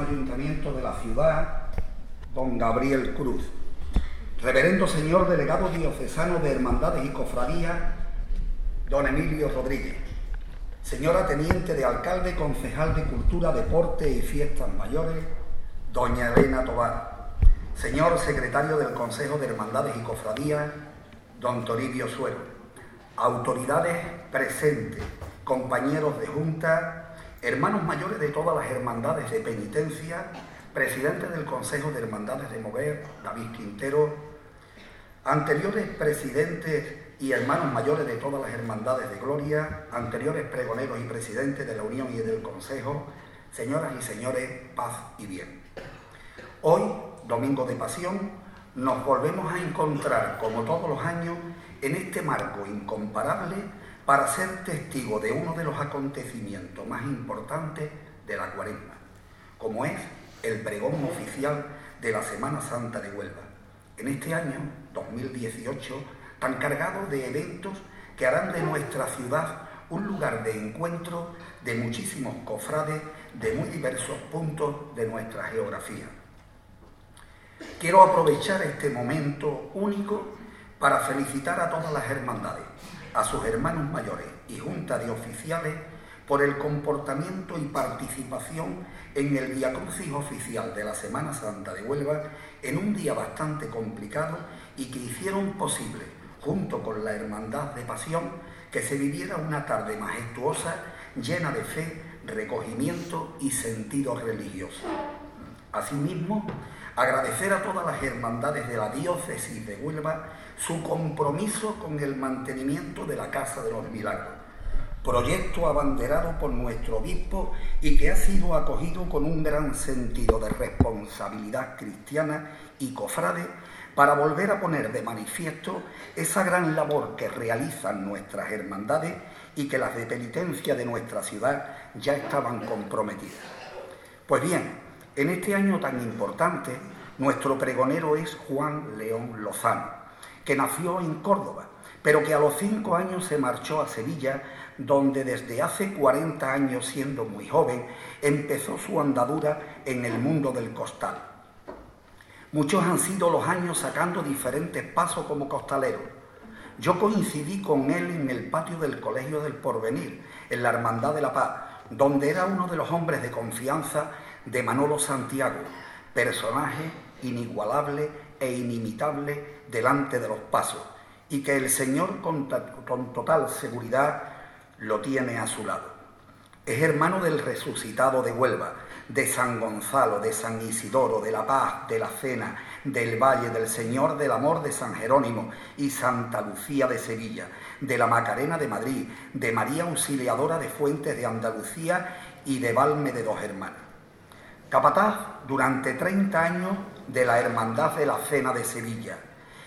ayuntamiento de la ciudad, don Gabriel Cruz. Reverendo señor delegado diocesano de Hermandades y Cofradías, don Emilio Rodríguez. Señora teniente de alcalde, concejal de Cultura, Deporte y Fiestas Mayores, doña Elena Tobar señor secretario del Consejo de Hermandades y Cofradías, don Toribio Suero, autoridades presentes, compañeros de junta, hermanos mayores de todas las hermandades de penitencia, presidente del Consejo de Hermandades de Mover, David Quintero, anteriores presidentes y hermanos mayores de todas las hermandades de gloria, anteriores pregoneros y presidentes de la Unión y del Consejo, señoras y señores, paz y bien. Hoy Domingo de Pasión, nos volvemos a encontrar, como todos los años, en este marco incomparable para ser testigo de uno de los acontecimientos más importantes de la cuaresma, como es el pregón oficial de la Semana Santa de Huelva. En este año, 2018, tan cargado de eventos que harán de nuestra ciudad un lugar de encuentro de muchísimos cofrades de muy diversos puntos de nuestra geografía. Quiero aprovechar este momento único para felicitar a todas las hermandades, a sus hermanos mayores y junta de oficiales por el comportamiento y participación en el Día Crucis oficial de la Semana Santa de Huelva en un día bastante complicado y que hicieron posible, junto con la Hermandad de Pasión, que se viviera una tarde majestuosa llena de fe, recogimiento y sentido religioso. Asimismo, agradecer a todas las hermandades de la diócesis de Huelva su compromiso con el mantenimiento de la Casa de los Milagros, proyecto abanderado por nuestro obispo y que ha sido acogido con un gran sentido de responsabilidad cristiana y cofrade para volver a poner de manifiesto esa gran labor que realizan nuestras hermandades y que las de penitencia de nuestra ciudad ya estaban comprometidas. Pues bien, en este año tan importante, nuestro pregonero es Juan León Lozano, que nació en Córdoba, pero que a los cinco años se marchó a Sevilla, donde desde hace 40 años, siendo muy joven, empezó su andadura en el mundo del costal. Muchos han sido los años sacando diferentes pasos como costalero. Yo coincidí con él en el patio del Colegio del Porvenir, en la Hermandad de la Paz, donde era uno de los hombres de confianza de Manolo Santiago, personaje inigualable e inimitable delante de los pasos, y que el Señor con, total seguridad lo tiene a su lado. Es hermano del resucitado de Huelva, de San Gonzalo, de San Isidoro, de la Paz, de la Cena, del Valle, del Señor del Amor de San Jerónimo y Santa Lucía de Sevilla, de la Macarena de Madrid, de María Auxiliadora de Fuentes de Andalucía y de Valme de Dos Hermanas. Capataz durante 30 años de la Hermandad de la Cena de Sevilla.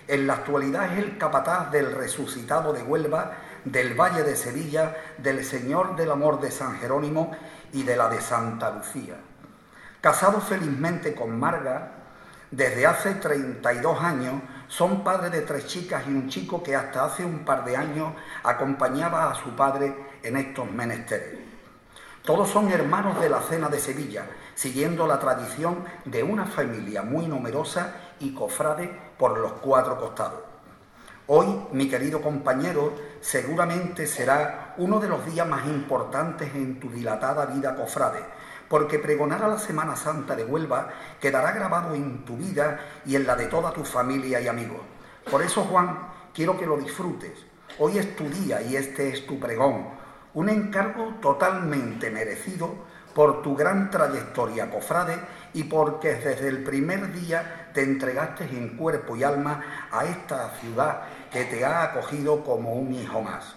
En la actualidad es el capataz del resucitado de Huelva, del Valle de Sevilla, del Señor del Amor de San Jerónimo y de la de Santa Lucía. Casado felizmente con Marga, desde hace 32 años son padre de tres chicas y un chico que hasta hace un par de años acompañaba a su padre en estos menesteres. Todos son hermanos de la Cena de Sevilla, siguiendo la tradición de una familia muy numerosa y cofrade por los cuatro costados. Hoy, mi querido compañero, seguramente será uno de los días más importantes en tu dilatada vida cofrade, porque pregonar a la Semana Santa de Huelva quedará grabado en tu vida y en la de toda tu familia y amigos. Por eso, Juan, quiero que lo disfrutes. Hoy es tu día y este es tu pregón, un encargo totalmente merecido por tu gran trayectoria, cofrade, y porque desde el primer día te entregaste en cuerpo y alma a esta ciudad que te ha acogido como un hijo más.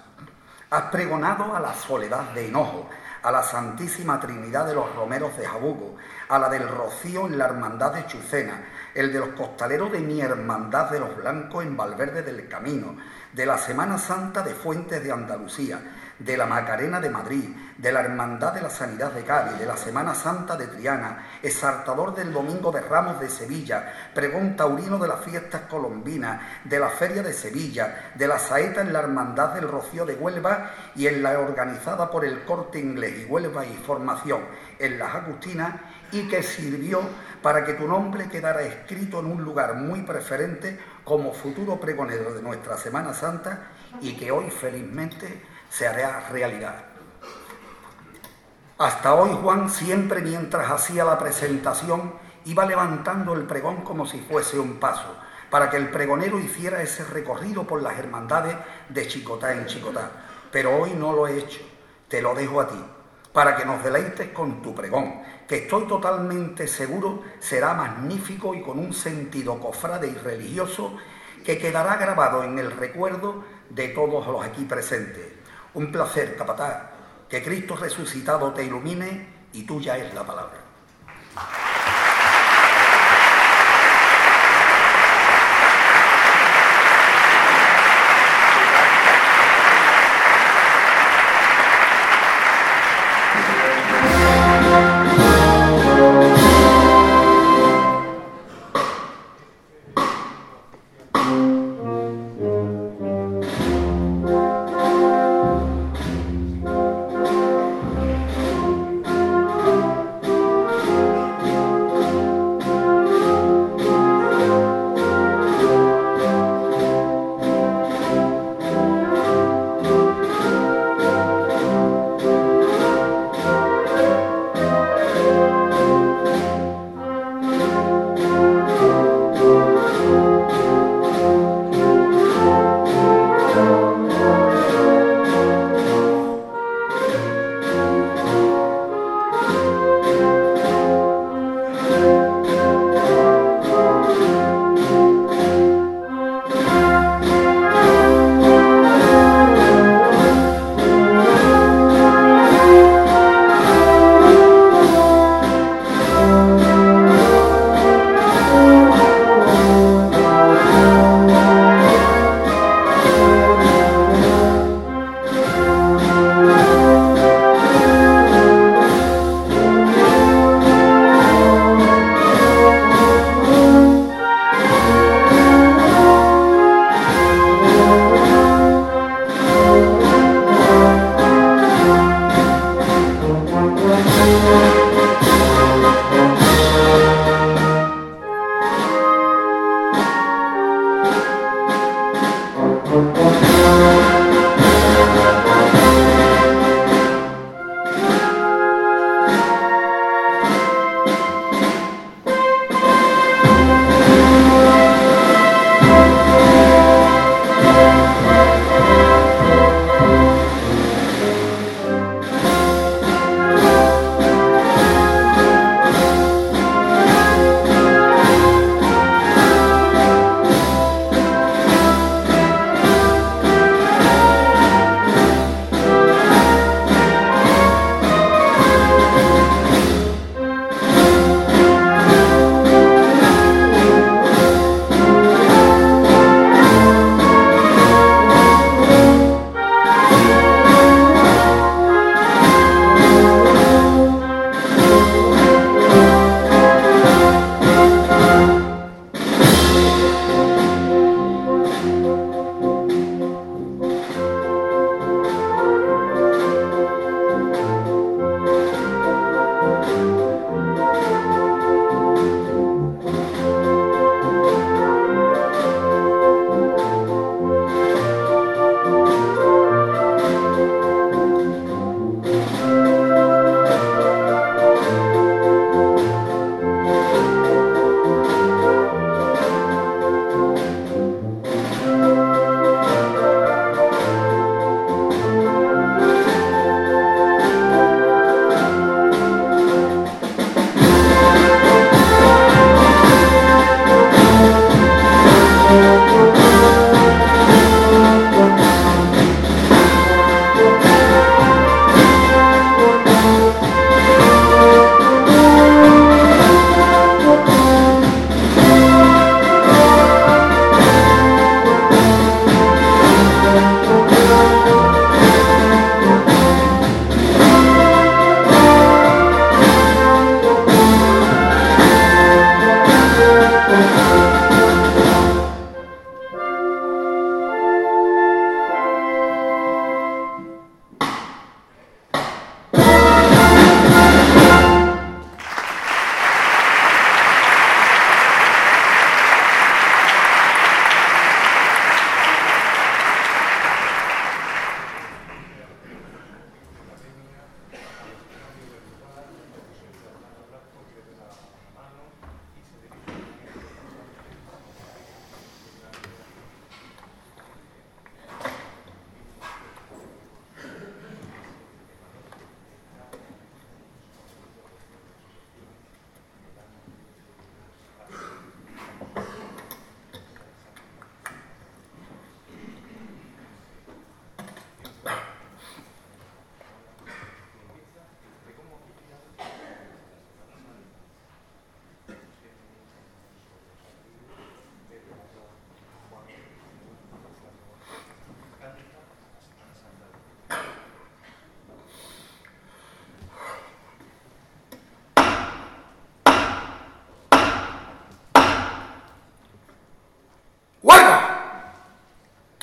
Has pregonado a la soledad de Hinojo, a la Santísima Trinidad de los Romeros de Jabugo, a la del Rocío en la Hermandad de Chucena, el de los costaleros de mi Hermandad de los Blancos en Valverde del Camino, de la Semana Santa de Fuentes de Andalucía, de la Macarena de Madrid, de la Hermandad de la Sanidad de Cádiz, de la Semana Santa de Triana, exaltador del Domingo de Ramos de Sevilla, pregón taurino de las fiestas colombinas, de la Feria de Sevilla, de la saeta en la Hermandad del Rocío de Huelva y en la organizada por el Corte Inglés y Huelva y Formación en las Agustinas y que sirvió para que tu nombre quedara escrito en un lugar muy preferente como futuro pregonero de nuestra Semana Santa y que hoy felizmente se hará realidad. Hasta hoy Juan siempre mientras hacía la presentación iba levantando el pregón como si fuese un paso, para que el pregonero hiciera ese recorrido por las hermandades de Chicotá en Chicotá. Pero hoy no lo he hecho, te lo dejo a ti, para que nos deleites con tu pregón, que estoy totalmente seguro será magnífico y con un sentido cofrade y religioso que quedará grabado en el recuerdo de todos los aquí presentes. Un placer, capataz, que Cristo resucitado te ilumine y tuya es la palabra.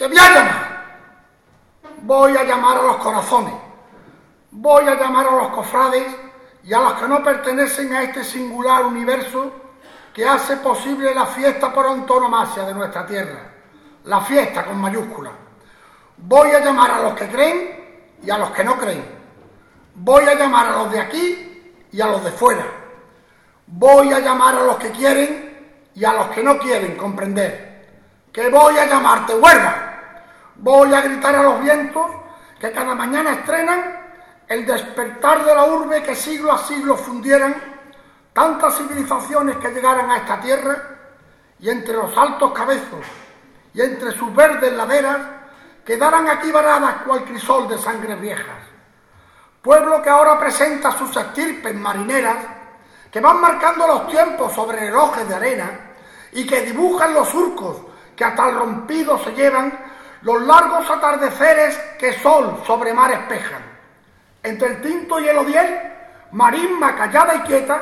Que voy a llamar. Voy a llamar a los corazones. Voy a llamar a los cofrades y a los que no pertenecen a este singular universo que hace posible la fiesta por antonomasia de nuestra tierra. La fiesta con mayúscula. Voy a llamar a los que creen y a los que no creen. Voy a llamar a los de aquí y a los de fuera. Voy a llamar a los que quieren y a los que no quieren comprender. Que voy a llamarte huelga. Voy a gritar a los vientos que cada mañana estrenan el despertar de la urbe que siglo a siglo fundieran tantas civilizaciones que llegaran a esta tierra y entre los altos cabezos y entre sus verdes laderas quedaran aquí varadas cual crisol de sangres viejas. Pueblo que ahora presenta sus estirpes marineras que van marcando los tiempos sobre relojes de arena y que dibujan los surcos que hasta el rompido se llevan los largos atardeceres que sol sobre mar espejan. Entre el tinto y el odiel, marisma callada y quieta,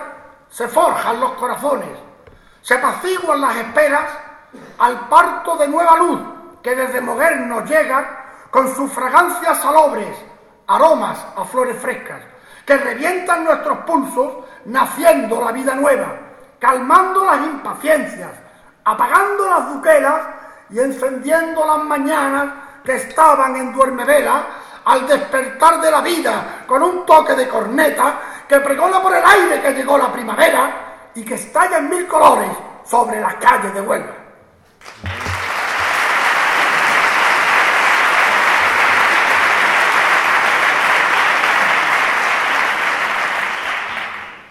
se forjan los corazones, se apaciguan las esperas al parto de nueva luz que desde Moguer nos llega con sus fragancias salobres, aromas a flores frescas, que revientan nuestros pulsos naciendo la vida nueva, calmando las impaciencias, apagando las duqueras y encendiendo las mañanas que estaban en duermevela al despertar de la vida con un toque de corneta que pregona por el aire que llegó la primavera y que estalla en mil colores sobre las calles de Huelva.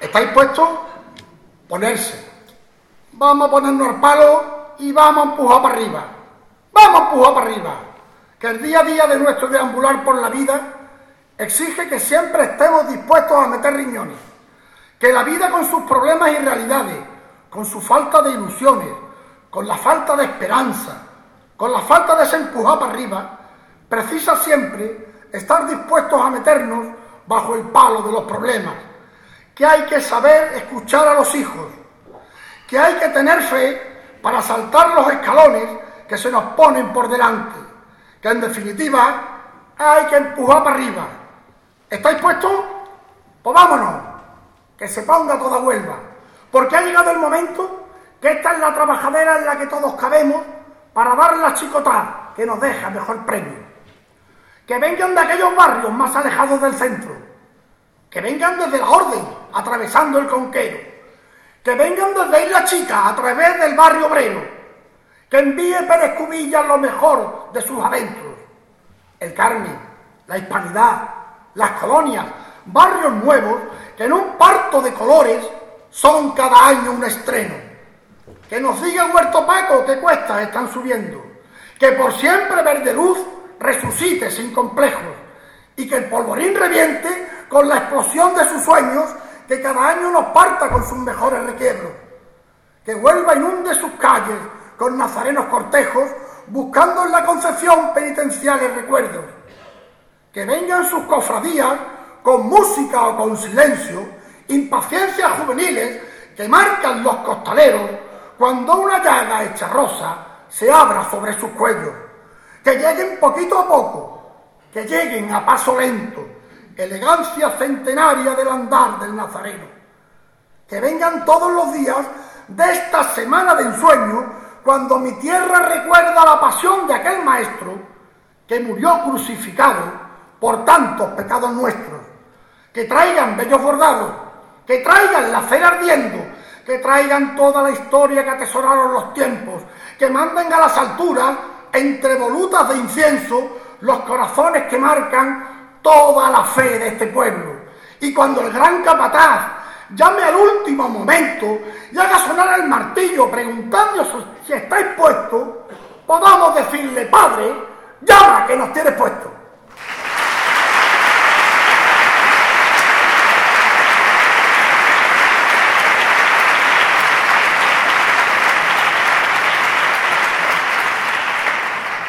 ¿Estáis puestos? Ponerse. Vamos a ponernos al palo y vamos a empujar para arriba. Vamos a empujar para arriba. Que el día a día de nuestro deambular por la vida exige que siempre estemos dispuestos a meter riñones, que la vida con sus problemas y realidades, con su falta de ilusiones, con la falta de esperanza, con la falta de ese empujar para arriba, precisa siempre estar dispuestos a meternos bajo el palo de los problemas, que hay que saber escuchar a los hijos, que hay que tener fe para saltar los escalones que se nos ponen por delante que en definitiva hay que empujar para arriba. ¿Estáis puestos? Pues vámonos, que se ponga toda Huelva, porque ha llegado el momento que esta es la trabajadera en la que todos cabemos para dar la chicotada que nos deja mejor premio. Que vengan de aquellos barrios más alejados del centro, que vengan desde la Orden, atravesando el Conquero, que vengan desde Isla Chica, a través del barrio obrero, que envíe Pérez Cubillas lo mejor de sus adentros. El Carmen, la Hispanidad, las colonias, barrios nuevos que en un parto de colores son cada año un estreno. Que nos diga Huerto Paco que cuestas están subiendo. Que por siempre Verde Luz resucite sin complejos. Y que el polvorín reviente con la explosión de sus sueños que cada año nos parta con sus mejores requiebros. Que vuelva inunde sus calles con nazarenos cortejos, buscando en la concepción penitenciales recuerdos. Que vengan sus cofradías con música o con silencio, impaciencias juveniles que marcan los costaleros cuando una llaga hecha rosa se abra sobre sus cuellos. Que lleguen poquito a poco, que lleguen a paso lento, elegancia centenaria del andar del nazareno. Que vengan todos los días de esta semana de ensueño cuando mi tierra recuerda la pasión de aquel maestro que murió crucificado por tantos pecados nuestros. Que traigan bellos bordados, que traigan la cera ardiendo, que traigan toda la historia que atesoraron los tiempos, que manden a las alturas, entre volutas de incienso, los corazones que marcan toda la fe de este pueblo. Y cuando el gran capataz llame al último momento y haga sonar el martillo preguntando si estáis puestos, podamos decirle, Padre, llama que nos tienes puesto.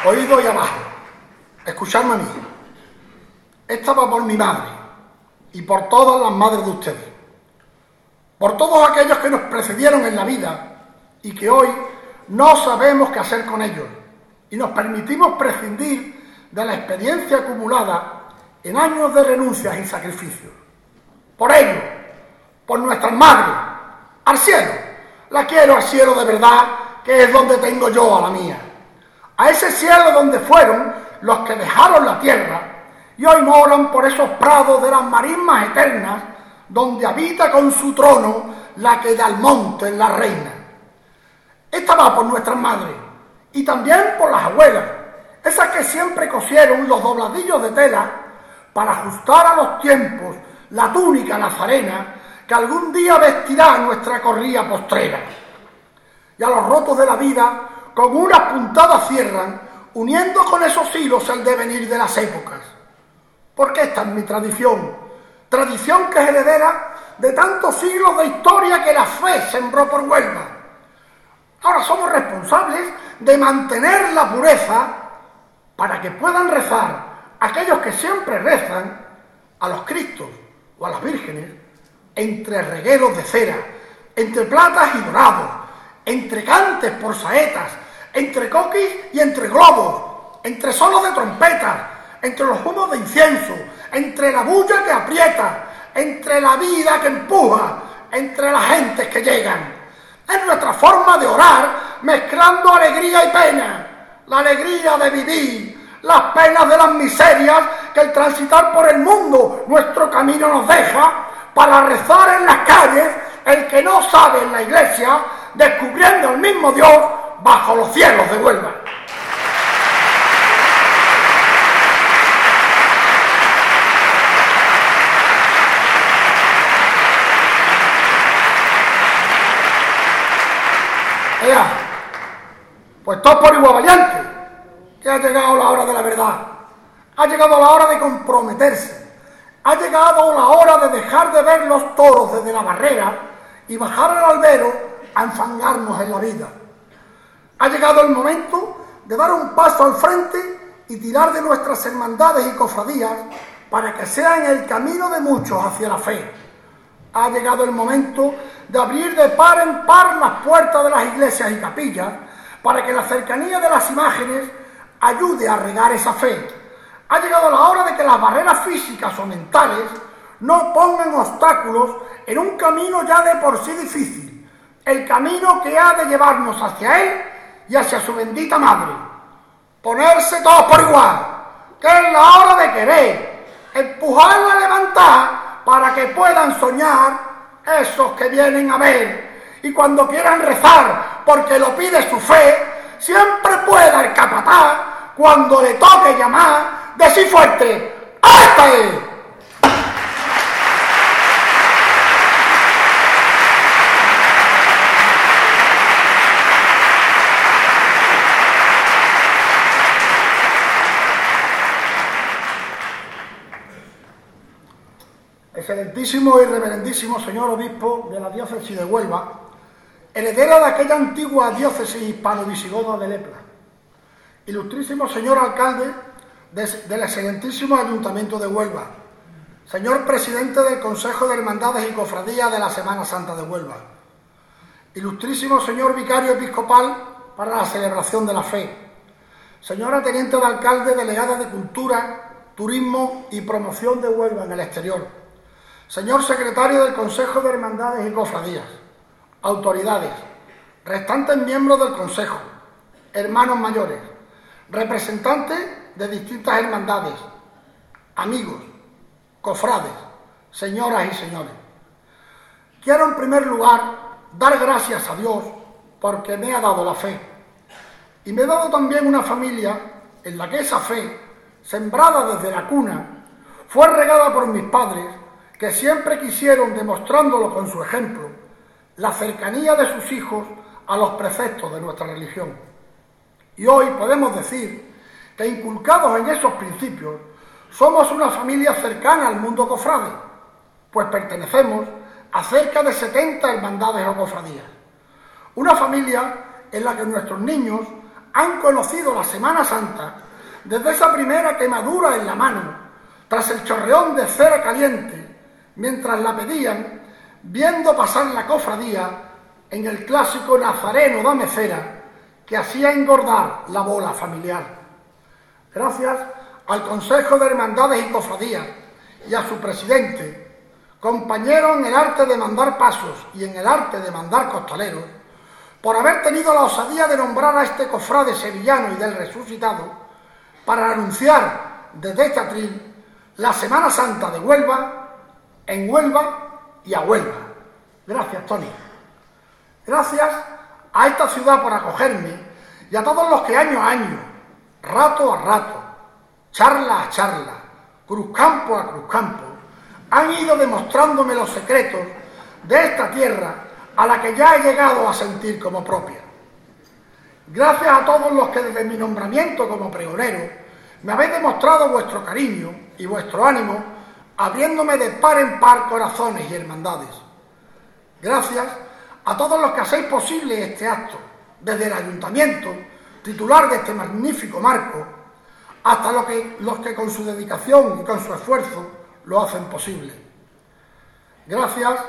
Oído y abajo, escuchadme a mí. Esta va por mi madre y por todas las madres de ustedes por todos aquellos que nos precedieron en la vida y que hoy no sabemos qué hacer con ellos, y nos permitimos prescindir de la experiencia acumulada en años de renuncias y sacrificios. Por ello, por nuestras madres, al cielo, la quiero al cielo de verdad, que es donde tengo yo a la mía. A ese cielo donde fueron los que dejaron la tierra y hoy moran por esos prados de las marismas eternas, donde habita con su trono la que da al monte la reina. Esta va por nuestras madres y también por las abuelas, esas que siempre cosieron los dobladillos de tela para ajustar a los tiempos la túnica nazarena que algún día vestirá nuestra corría postrera. Y a los rotos de la vida, con unas puntadas cierran, uniendo con esos hilos el devenir de las épocas. Porque esta es mi tradición, tradición que es heredera de tantos siglos de historia que la fe sembró por Huelva. Ahora somos responsables de mantener la pureza para que puedan rezar aquellos que siempre rezan a los Cristos o a las vírgenes entre regueros de cera, entre platas y dorados, entre cantes por saetas, entre coquis y entre globos, entre solos de trompetas, entre los humos de incienso, entre la bulla que aprieta, entre la vida que empuja, entre las gentes que llegan. Es nuestra forma de orar mezclando alegría y pena, la alegría de vivir, las penas de las miserias que el transitar por el mundo nuestro camino nos deja, para rezar en las calles el que no sabe en la iglesia, descubriendo el mismo Dios bajo los cielos de Huelva. Pues todos por igual valiente, que ha llegado la hora de la verdad, ha llegado la hora de comprometerse, ha llegado la hora de dejar de ver los toros desde la barrera y bajar al albero a enfangarnos en la vida. Ha llegado el momento de dar un paso al frente y tirar de nuestras hermandades y cofradías para que sean el camino de muchos hacia la fe. Ha llegado el momento de abrir de par en par las puertas de las iglesias y capillas para que la cercanía de las imágenes ayude a regar esa fe. Ha llegado la hora de que las barreras físicas o mentales no pongan obstáculos en un camino ya de por sí difícil, el camino que ha de llevarnos hacia Él y hacia su bendita madre. Ponerse todos por igual, que es la hora de querer, empujarla a levantar para que puedan soñar esos que vienen a ver y cuando quieran rezar porque lo pide su fe, siempre pueda el cuando le toque llamar, decir fuerte, ¡Este! Excelentísimo y reverendísimo señor obispo de la diócesis de Huelva, heredera de aquella antigua diócesis hispano-visigoda de Lepra, ilustrísimo señor alcalde del excelentísimo ayuntamiento de Huelva, señor presidente del Consejo de Hermandades y Cofradías de la Semana Santa de Huelva, ilustrísimo señor vicario episcopal para la celebración de la fe, señora teniente de alcalde delegada de Cultura, Turismo y Promoción de Huelva en el exterior, Señor secretario del Consejo de Hermandades y Cofradías, autoridades, restantes miembros del Consejo, hermanos mayores, representantes de distintas hermandades, amigos, cofrades, señoras y señores. Quiero en primer lugar dar gracias a Dios porque me ha dado la fe y me ha dado también una familia en la que esa fe, sembrada desde la cuna, fue regada por mis padres que siempre quisieron, demostrándolo con su ejemplo, la cercanía de sus hijos a los preceptos de nuestra religión. Y hoy podemos decir que inculcados en esos principios, somos una familia cercana al mundo cofrade, pues pertenecemos a cerca de 70 hermandades o cofradías. Una familia en la que nuestros niños han conocido la Semana Santa desde esa primera quemadura en la mano, tras el chorreón de cera caliente mientras la pedían, viendo pasar la cofradía en el clásico nazareno de Mecera, que hacía engordar la bola familiar. Gracias al Consejo de Hermandades y Cofradías y a su presidente, compañero en el arte de mandar pasos y en el arte de mandar costaleros, por haber tenido la osadía de nombrar a este cofrade sevillano y del resucitado para anunciar desde este atril la Semana Santa de Huelva, en Huelva y a Huelva. Gracias, Tony. Gracias a esta ciudad por acogerme y a todos los que año a año, rato a rato, charla a charla, cruzcampo a cruzcampo, han ido demostrándome los secretos de esta tierra a la que ya he llegado a sentir como propia. Gracias a todos los que desde mi nombramiento como pregonero me habéis demostrado vuestro cariño y vuestro ánimo, abriéndome de par en par corazones y hermandades. Gracias a todos los que hacéis posible este acto, desde el ayuntamiento, titular de este magnífico marco, hasta los que, los que con su dedicación y con su esfuerzo lo hacen posible. Gracias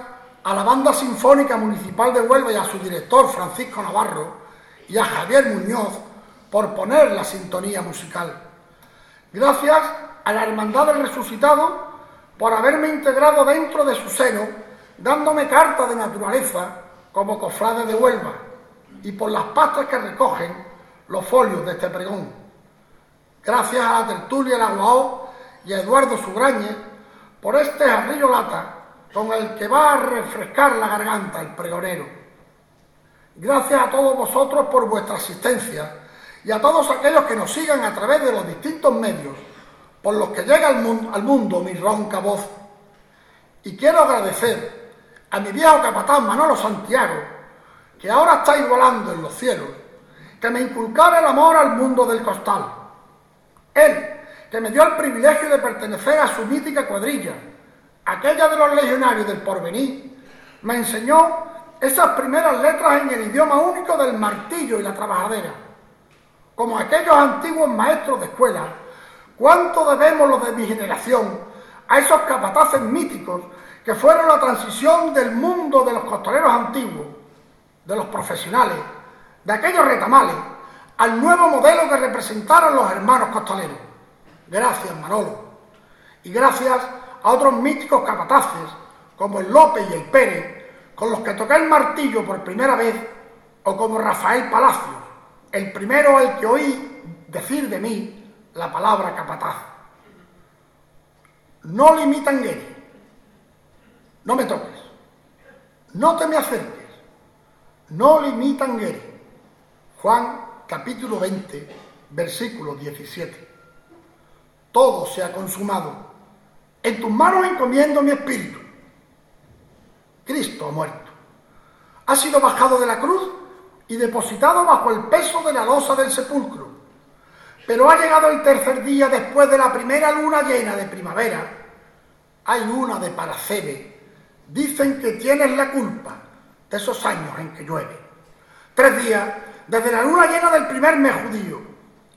a la Banda Sinfónica Municipal de Huelva y a su director Francisco Navarro y a Javier Muñoz por poner la sintonía musical. Gracias a la Hermandad del Resucitado por haberme integrado dentro de su seno, dándome carta de naturaleza como cofrade de Huelva y por las pastas que recogen los folios de este pregón. Gracias a la tertulia La Guao y a Eduardo Subrañez por este jarrillo lata con el que va a refrescar la garganta el pregonero. Gracias a todos vosotros por vuestra asistencia y a todos aquellos que nos sigan a través de los distintos medios por los que llega al mundo, mi ronca voz. Y quiero agradecer a mi viejo capataz Manolo Santiago, que ahora está igualando en los cielos, que me inculcara el amor al mundo del costal. Él, que me dio el privilegio de pertenecer a su mítica cuadrilla, aquella de los legionarios del porvenir, me enseñó esas primeras letras en el idioma único del martillo y la trabajadera. Como aquellos antiguos maestros de escuela, ¿cuánto debemos los de mi generación a esos capataces míticos que fueron la transición del mundo de los costaleros antiguos, de los profesionales, de aquellos retamales, al nuevo modelo que representaron los hermanos costaleros? Gracias, Manolo. Y gracias a otros míticos capataces, como el López y el Pérez, con los que toqué el martillo por primera vez, o como Rafael Palacios, el primero al que oí decir de mí la palabra capataz. No limitan Gary, no me toques, no te me acerques, no limitan Gary. Juan capítulo 20, versículo 17. Todo se ha consumado en tus manos encomiendo mi espíritu. Cristo ha muerto. Ha sido bajado de la cruz y depositado bajo el peso de la losa del sepulcro. Pero ha llegado el tercer día después de la primera luna llena de primavera. Hay luna de Paracebe. Dicen que tienes la culpa de esos años en que llueve. Tres días desde la luna llena del primer mes judío,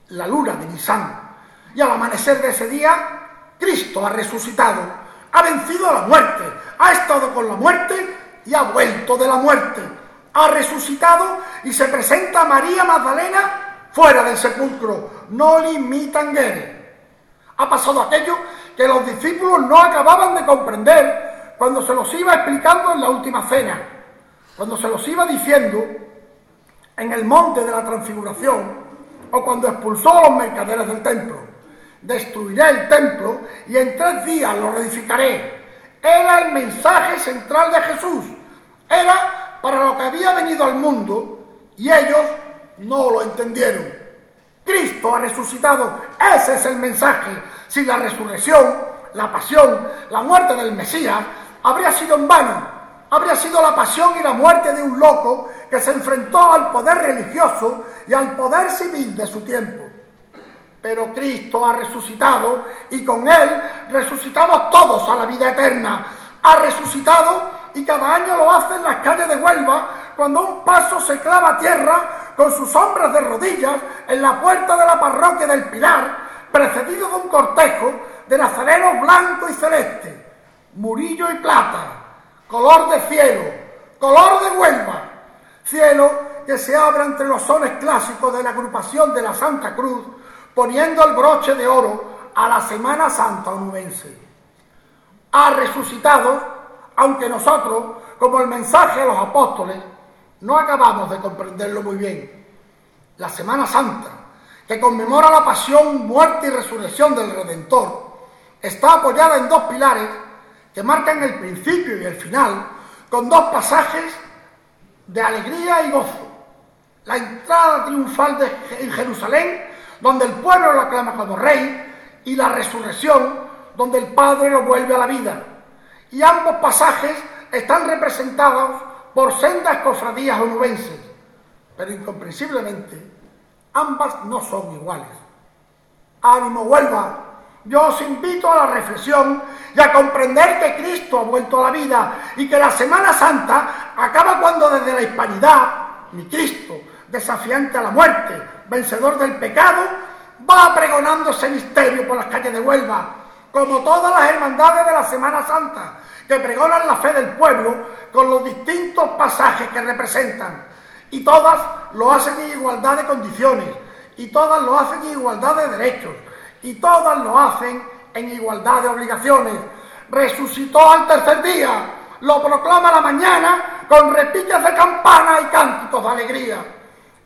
la luna de Nisan. Y al amanecer de ese día Cristo ha resucitado, ha vencido a la muerte, ha estado con la muerte y ha vuelto de la muerte. Ha resucitado y se presenta a María Magdalena fuera del sepulcro. No limitan guerra. Ha pasado aquello que los discípulos no acababan de comprender cuando se los iba explicando en la última cena, cuando se los iba diciendo en el monte de la transfiguración o cuando expulsó a los mercaderes del templo destruiré el templo y en tres días lo reedificaré. Era el mensaje central de Jesús. Era para lo que había venido al mundo y ellos no lo entendieron. Cristo ha resucitado. Ese es el mensaje. Si la resurrección, la pasión, la muerte del Mesías habría sido en vano. Habría sido la pasión y la muerte de un loco que se enfrentó al poder religioso y al poder civil de su tiempo pero Cristo ha resucitado y con Él resucitamos todos a la vida eterna. Ha resucitado y cada año lo hace en las calles de Huelva cuando un paso se clava a tierra con sus hombres de rodillas en la puerta de la parroquia del Pilar, precedido de un cortejo de nazarenos blanco y celeste, murillo y plata, color de cielo, color de Huelva, cielo que se abra entre los sones clásicos de la agrupación de la Santa Cruz, poniendo el broche de oro a la Semana Santa onubense. Ha resucitado, aunque nosotros, como el mensaje a los apóstoles, no acabamos de comprenderlo muy bien. La Semana Santa, que conmemora la pasión, muerte y resurrección del Redentor, está apoyada en dos pilares que marcan el principio y el final, con dos pasajes de alegría y gozo. La entrada triunfal de, en Jerusalén, donde el pueblo lo aclama como rey, y la resurrección, donde el Padre lo vuelve a la vida. Y ambos pasajes están representados por sendas cofradías onubenses, pero incomprensiblemente ambas no son iguales. Ánimo, vuelva. Yo os invito a la reflexión y a comprender que Cristo ha vuelto a la vida y que la Semana Santa acaba cuando desde la hispanidad, mi Cristo, desafiante a la muerte, vencedor del pecado, va pregonando ese misterio por las calles de Huelva, como todas las hermandades de la Semana Santa, que pregonan la fe del pueblo con los distintos pasajes que representan. Y todas lo hacen en igualdad de condiciones, y todas lo hacen en igualdad de derechos, y todas lo hacen en igualdad de obligaciones. Resucitó al tercer día, lo proclama la mañana con repiques de campana y cánticos de alegría.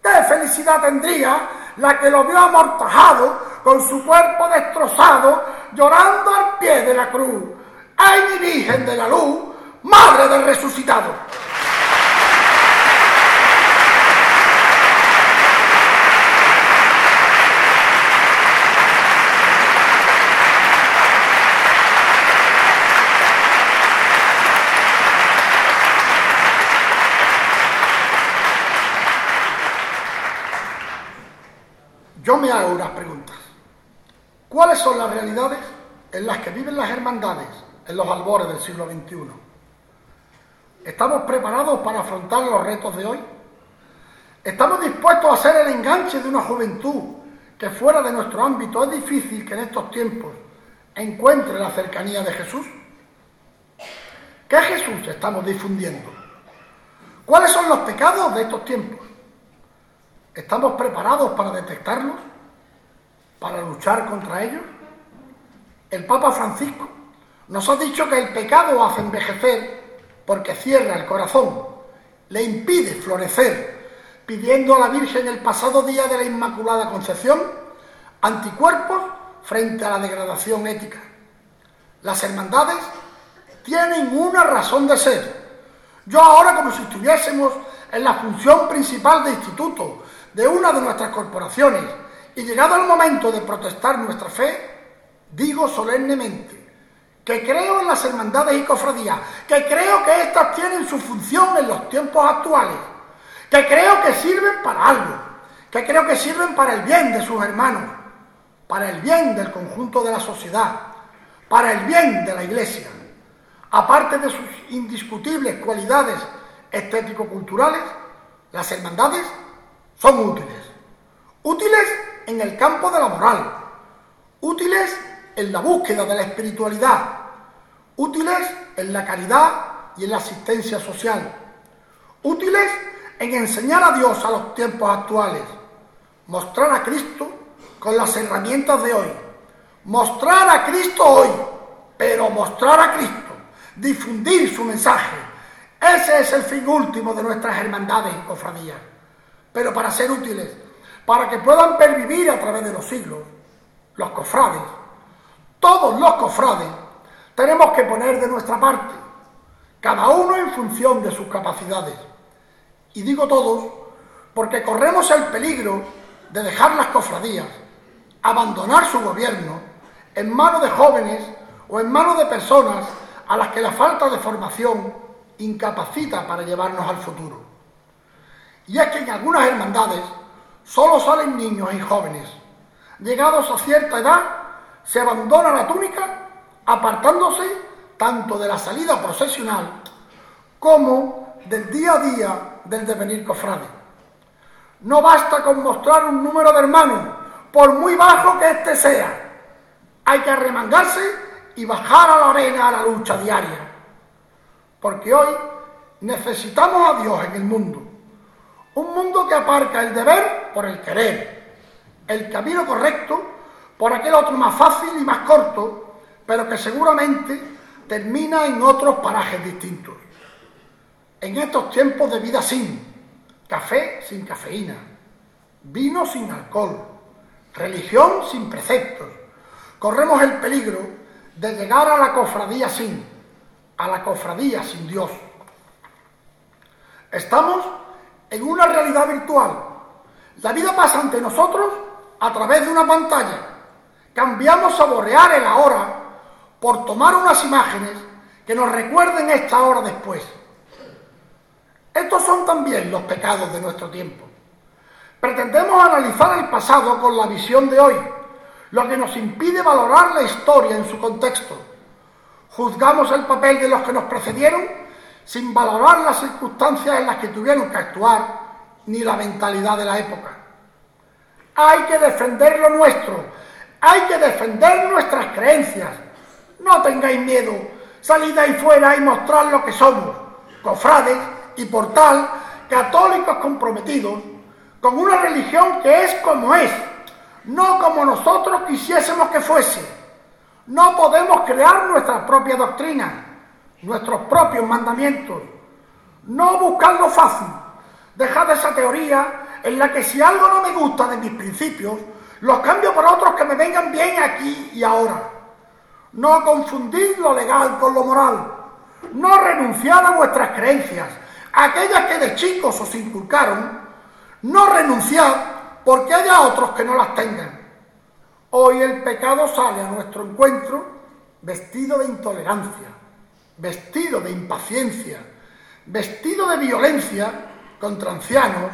¿Qué felicidad tendría la que lo vio amortajado, con su cuerpo destrozado, llorando al pie de la cruz? ¡Ay, mi Virgen de la Luz, Madre del Resucitado! Yo me hago unas preguntas. ¿Cuáles son las realidades en las que viven las hermandades en los albores del siglo XXI? ¿Estamos preparados para afrontar los retos de hoy? ¿Estamos dispuestos a ser el enganche de una juventud que fuera de nuestro ámbito es difícil que en estos tiempos encuentre la cercanía de Jesús? ¿Qué Jesús estamos difundiendo? ¿Cuáles son los pecados de estos tiempos? ¿Estamos preparados para detectarlos? ¿Para luchar contra ellos? El Papa Francisco nos ha dicho que el pecado hace envejecer porque cierra el corazón, le impide florecer, pidiendo a la Virgen el pasado día de la Inmaculada Concepción anticuerpos frente a la degradación ética. Las hermandades tienen una razón de ser. Yo ahora, como si estuviésemos en la función principal de instituto, de una de nuestras corporaciones y llegado el momento de protestar nuestra fe, digo solemnemente que creo en las hermandades y cofradías, que creo que éstas tienen su función en los tiempos actuales, que creo que sirven para algo, que creo que sirven para el bien de sus hermanos, para el bien del conjunto de la sociedad, para el bien de la Iglesia. Aparte de sus indiscutibles cualidades estético-culturales, las hermandades son útiles. Útiles en el campo de la moral, útiles en la búsqueda de la espiritualidad, útiles en la caridad y en la asistencia social, útiles en enseñar a Dios a los tiempos actuales, mostrar a Cristo con las herramientas de hoy, mostrar a Cristo hoy, pero mostrar a Cristo, difundir su mensaje. Ese es el fin último de nuestras hermandades y cofradías pero para ser útiles, para que puedan pervivir a través de los siglos, los cofrades, todos los cofrades, tenemos que poner de nuestra parte, cada uno en función de sus capacidades. Y digo todos porque corremos el peligro de dejar las cofradías, abandonar su gobierno en manos de jóvenes o en manos de personas a las que la falta de formación incapacita para llevarnos al futuro. Y es que en algunas hermandades solo salen niños y jóvenes. Llegados a cierta edad, se abandona la túnica, apartándose tanto de la salida procesional como del día a día del devenir cofrade. No basta con mostrar un número de hermanos, por muy bajo que éste sea. Hay que arremangarse y bajar a la arena a la lucha diaria. Porque hoy necesitamos a Dios en el mundo Un mundo que aparca el deber por el querer, el camino correcto por aquel otro más fácil y más corto, pero que seguramente termina en otros parajes distintos. En estos tiempos de vida sin, café sin cafeína, vino sin alcohol, religión sin preceptos, corremos el peligro de llegar a la cofradía sin, a la cofradía sin Dios. Estamos en una realidad virtual. La vida pasa ante nosotros a través de una pantalla. Cambiamos saborear el ahora por tomar unas imágenes que nos recuerden esta hora después. Estos son también los pecados de nuestro tiempo. Pretendemos analizar el pasado con la visión de hoy, lo que nos impide valorar la historia en su contexto. Juzgamos el papel de los que nos precedieron sin valorar las circunstancias en las que tuvieron que actuar ni la mentalidad de la época. Hay que defender lo nuestro, hay que defender nuestras creencias. No tengáis miedo, salid ahí fuera y mostrar lo que somos, cofrades y por tal, católicos comprometidos con una religión que es como es, no como nosotros quisiésemos que fuese. No podemos crear nuestra propia doctrina, nuestros propios mandamientos. No buscar lo fácil, dejar esa teoría en la que si algo no me gusta de mis principios, los cambio por otros que me vengan bien aquí y ahora. No confundir lo legal con lo moral. No renunciar a vuestras creencias, aquellas que de chicos os inculcaron. No renunciar porque haya otros que no las tengan. Hoy el pecado sale a nuestro encuentro vestido de intolerancia, vestido de impaciencia, vestido de violencia contra ancianos,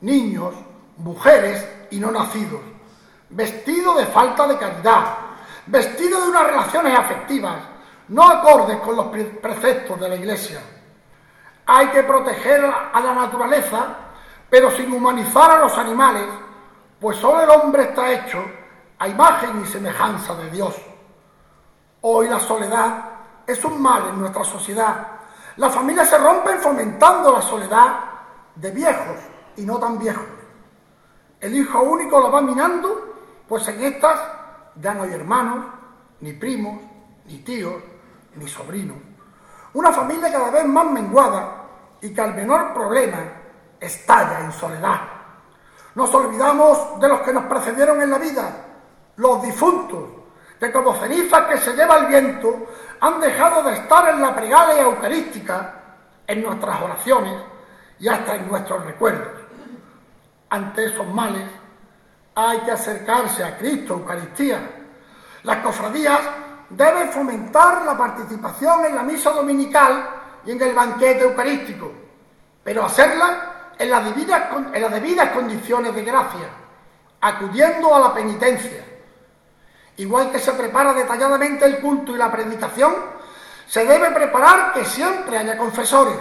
niños, mujeres y no nacidos, vestido de falta de caridad, vestido de unas relaciones afectivas no acordes con los preceptos de la Iglesia. Hay que proteger a la naturaleza, pero sin humanizar a los animales, pues solo el hombre está hecho a imagen y semejanza de Dios. Hoy la soledad es un mal en nuestra sociedad. Las familias se rompen fomentando la soledad de viejos y no tan viejos. El hijo único lo va minando, pues en estas ya no hay hermanos, ni primos, ni tíos, ni sobrinos. Una familia cada vez más menguada y que al menor problema estalla en soledad. Nos olvidamos de los que nos precedieron en la vida, los difuntos, que como cenizas que se lleva el viento han dejado de estar en la pregalia eucarística, en nuestras oraciones y hasta en nuestros recuerdos. Ante esos males hay que acercarse a Cristo, Eucaristía. Las cofradías deben fomentar la participación en la misa dominical y en el banquete eucarístico, pero hacerla en las debidas, en las debidas condiciones de gracia, acudiendo a la penitencia Igual que se prepara detalladamente el culto y la predicación, se debe preparar que siempre haya confesores.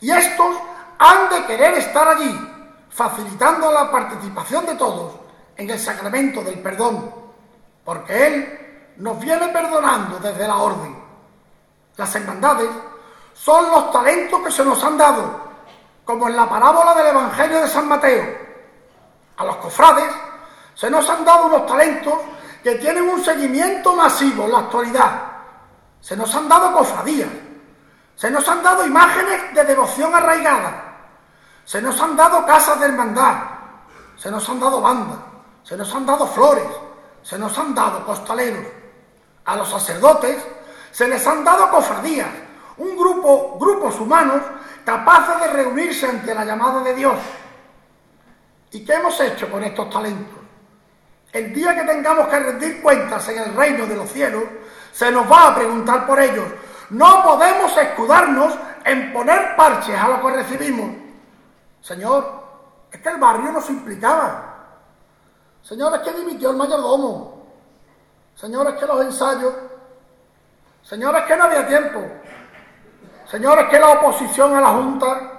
Y estos han de querer estar allí, facilitando la participación de todos en el sacramento del perdón, porque Él nos viene perdonando desde la orden. Las hermandades son los talentos que se nos han dado, como en la parábola del Evangelio de San Mateo. A los cofrades se nos han dado unos talentos que tienen un seguimiento masivo en la actualidad. Se nos han dado cofradías, se nos han dado imágenes de devoción arraigada, se nos han dado casas de hermandad, se nos han dado bandas, se nos han dado flores, se nos han dado costaleros. A los sacerdotes se les han dado cofradías, un grupo, grupos humanos capaces de reunirse ante la llamada de Dios. ¿Y qué hemos hecho con estos talentos? El día que tengamos que rendir cuentas en el reino de los cielos, se nos va a preguntar por ellos. No podemos escudarnos en poner parches a lo que recibimos. Señor, es que el barrio nos implicaba. Señor, es que dimitió el mayordomo. Señor, es que los ensayos. Señor, es que no había tiempo. Señor, es que la oposición a la Junta.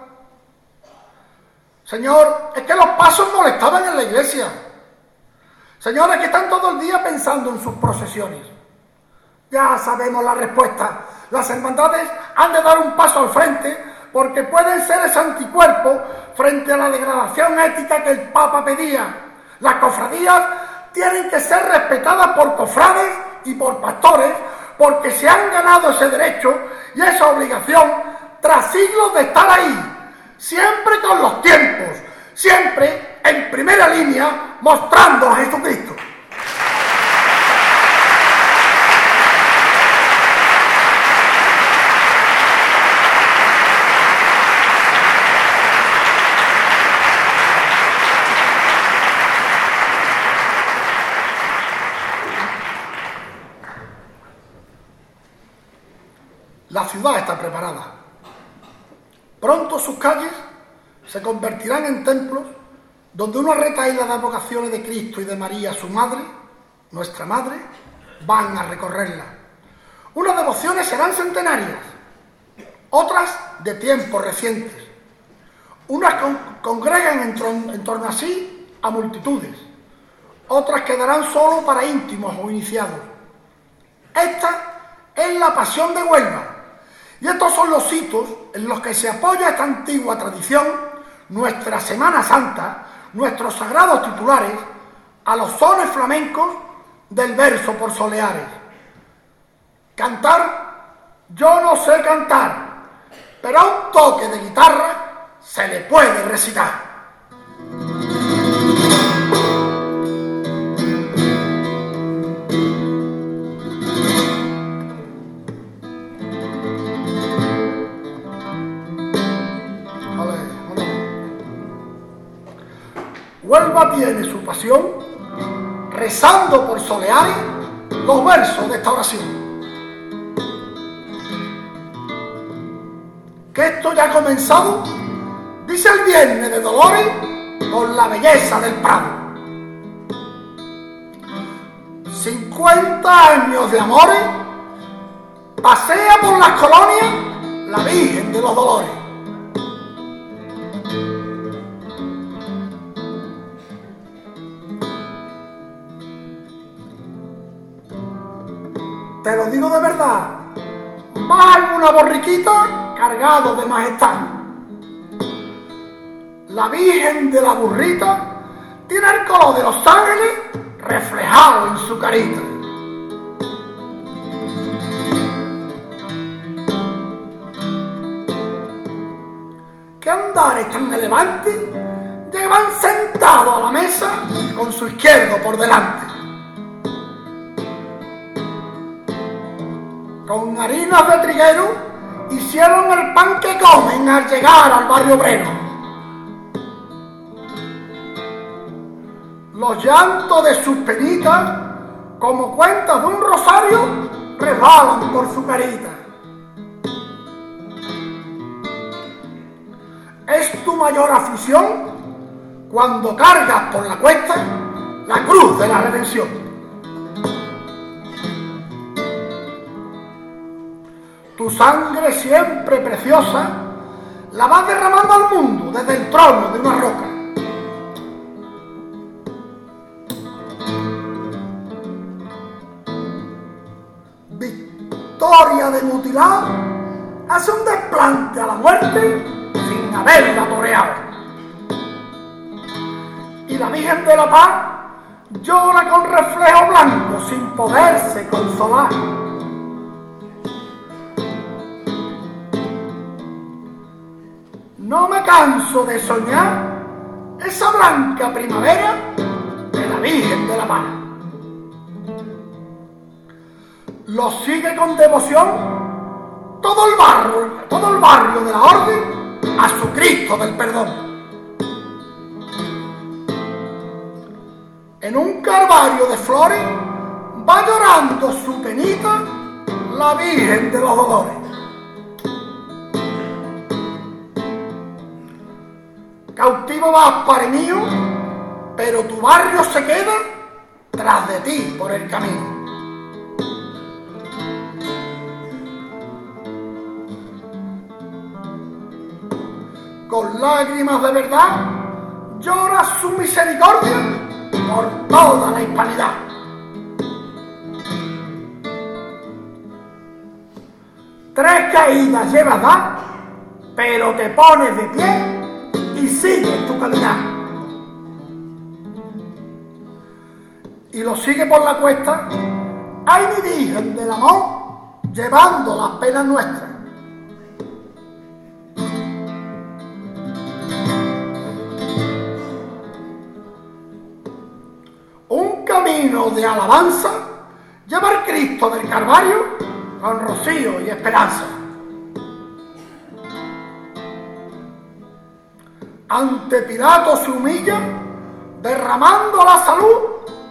Señor, es que los pasos molestaban en la iglesia. Señores que están todo el día pensando en sus procesiones. Ya sabemos la respuesta. Las hermandades han de dar un paso al frente porque pueden ser ese anticuerpo frente a la degradación ética que el Papa pedía. Las cofradías tienen que ser respetadas por cofrades y por pastores porque se han ganado ese derecho y esa obligación tras siglos de estar ahí, siempre con los tiempos, siempre en primera línea mostrando a Jesucristo. La está preparada. Pronto sus calles se convertirán en templos donde una retaíla de vocaciones de Cristo y de María, su madre, nuestra madre, van a recorrerla. Unas devociones serán centenarias, otras de tiempos recientes. Unas congregan en, en torno a sí a multitudes, otras quedarán solo para íntimos o iniciados. Esta es la pasión de Huelva, y estos son los hitos en los que se apoya esta antigua tradición, nuestra Semana Santa, nuestros sagrados titulares, a los sones flamencos del verso por soleares. Cantar, yo no sé cantar, pero a un toque de guitarra se le puede recitar. Huelva tiene su pasión rezando por Soleares los versos de esta oración. Que esto ya ha comenzado, dice el viernes de Dolores, con la belleza del Prado. 50 años de amores, pasea por las colonias la Virgen de los Dolores. Te lo digo de verdad, más alguna borriquita cargado de majestad. La Virgen de la Burrita tiene el color de los ángeles reflejado en su carita. ¿Qué andares tan elevantes llevan sentado a la mesa con su izquierdo por delante? Con harinas de triguero, hicieron el pan que comen al llegar al barrio obrero. Los llantos de sus penitas, como cuentas de un rosario, resbalan por su carita. Es tu mayor afición cuando cargas por la cuesta la cruz de la redención. Tu sangre siempre preciosa, la vas derramando al mundo desde el trono de una roca. Victoria de mutilar hace un desplante a la muerte sin haberla toreado. Y la Virgen de la Paz llora con reflejo blanco sin poderse consolar. No me canso de soñar esa blanca primavera de la Virgen de la Paz. Lo sigue con devoción todo el barrio, todo el barrio de la Orden a su Cristo del Perdón. En un carvario de flores va llorando su penita la Virgen de los Dolores. Cautivo vas, para mío, pero tu barrio se queda tras de ti por el camino. Con lágrimas de verdad llora su misericordia por toda la hispanidad. Tres caídas llevas da pero te pones de pie y sigues tu caminar. Y lo sigue por la cuesta, ay mi Virgen del amor, llevando las penas nuestras. Un camino de alabanza lleva el Cristo del Calvario con rocío y esperanza. Ante Pilato se humilla, derramando la salud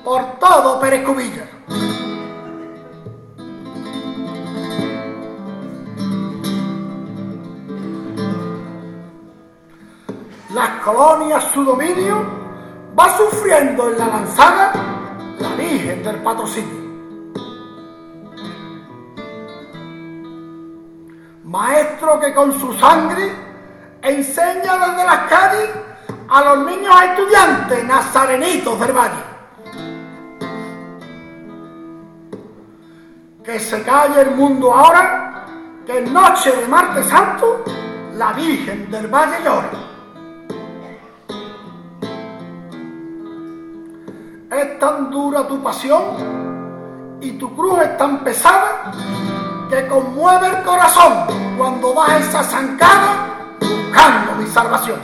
por todo Perecubilla. Las colonias su dominio va sufriendo en la lanzada la Virgen del Patrocinio. Maestro que con su sangre enseña desde las calles a los niños estudiantes nazarenitos del valle. Que se calle el mundo ahora, que en noche de martes santo la Virgen del Valle llora. Es tan dura tu pasión y tu cruz es tan pesada que conmueve el corazón cuando das esa zancada mi salvación.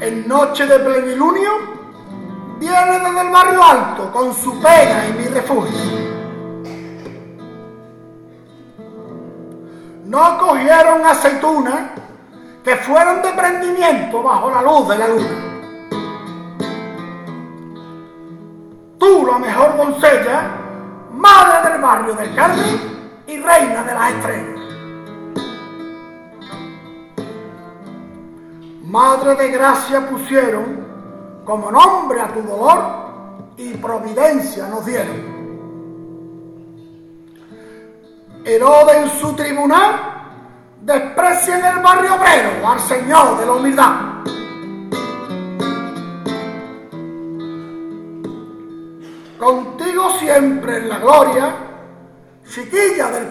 En noche de plenilunio viene desde el barrio alto con su pena y mi refugio. No cogieron aceitunas que fueron de prendimiento bajo la luz de la luna. Tú la mejor doncella, madre del barrio del Carmen y reina de las estrellas. Madre de gracia pusieron como nombre a tu dolor y providencia nos dieron. Herodes en su tribunal desprecia en el barrio obrero al Señor de la humildad. Contigo siempre en la gloria, chiquilla del,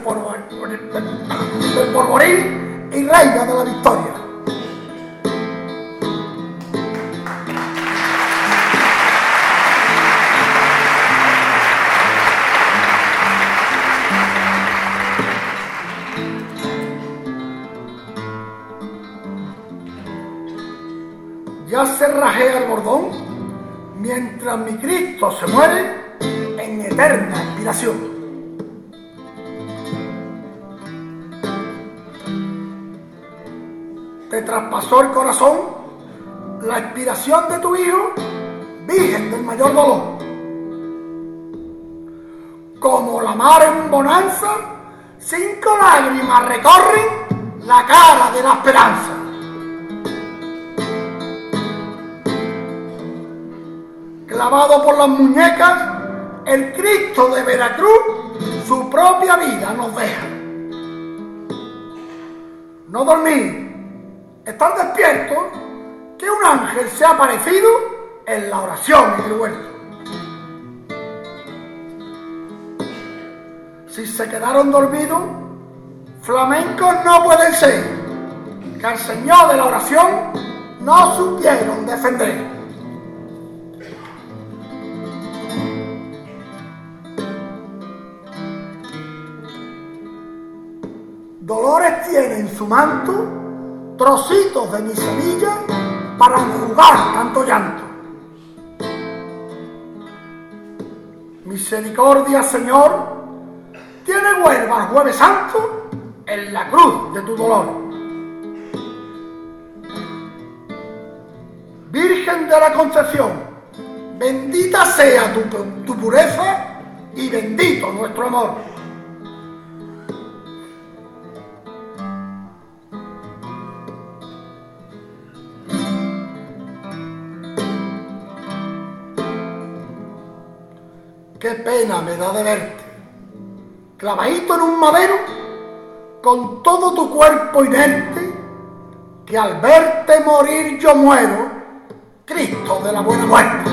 porvenir y reina de la victoria. Ya se rajea el bordón mientras mi Cristo se muere eterna inspiración. Te traspasó el corazón la inspiración de tu Hijo, Virgen del mayor dolor. Como la mar en bonanza, cinco lágrimas recorren la cara de la esperanza. Clavado por las muñecas, el Cristo de Veracruz su propia vida nos deja. No dormir, estar despierto, que un ángel se ha aparecido en la oración en el huerto. Si se quedaron dormidos, flamencos no pueden ser, que al Señor de la oración no supieron defender. Tiene en su manto trocitos de mi semilla para enjugar tanto llanto. Misericordia, Señor, tiene huelva el jueves santo en la cruz de tu dolor. Virgen de la Concepción, bendita sea tu pureza y bendito nuestro amor. qué pena me da de verte, clavadito en un madero, con todo tu cuerpo inerte, que al verte morir yo muero, Cristo de la buena muerte.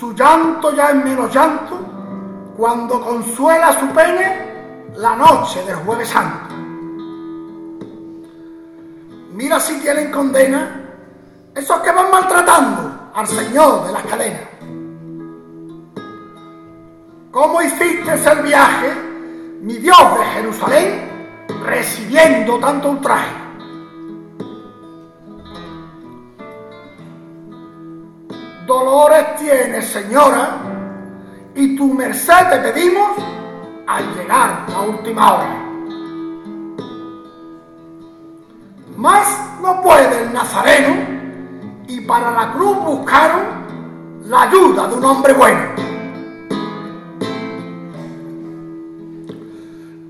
Su llanto ya es menos llanto cuando consuela su pene la noche del jueves santo. Mira si tienen condena esos que van maltratando al Señor de las cadenas. ¿Cómo hiciste el viaje, mi Dios de Jerusalén, recibiendo tanto ultraje? Dolores tienes, señora, y tu merced te pedimos al llegar la última hora. Más no puede el nazareno y para la cruz buscaron la ayuda de un hombre bueno.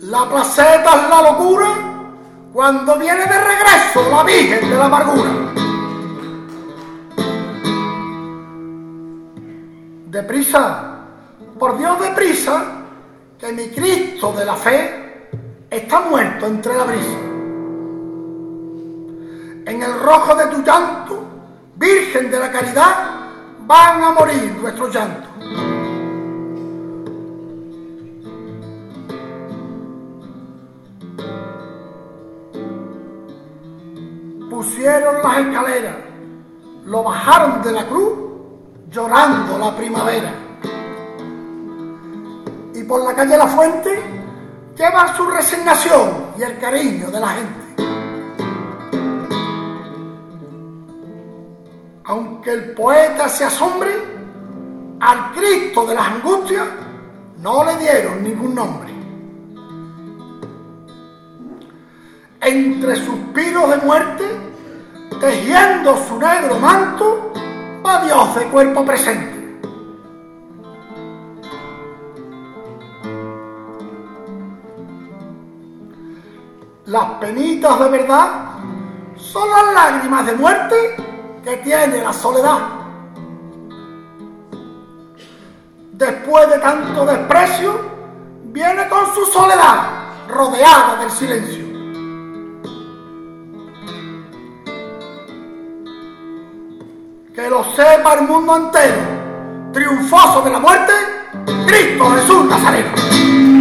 La placeta es la locura cuando viene de regreso la Virgen de la Amargura. Deprisa, por Dios deprisa, que mi Cristo de la fe está muerto entre la brisa. En el rojo de tu llanto, Virgen de la Caridad, van a morir nuestros llantos. pusieron las escaleras, lo bajaron de la cruz llorando la primavera. Y por la calle La Fuente lleva su resignación y el cariño de la gente. Aunque el poeta se asombre, al Cristo de las angustias no le dieron ningún nombre. Entre suspiros de muerte tejiendo su negro manto, va Dios de cuerpo presente. Las penitas de verdad son las lágrimas de muerte que tiene la soledad. Después de tanto desprecio, viene con su soledad rodeada del silencio. que lo sepa el mundo entero, triunfoso de la muerte, Cristo Jesús Nazareno.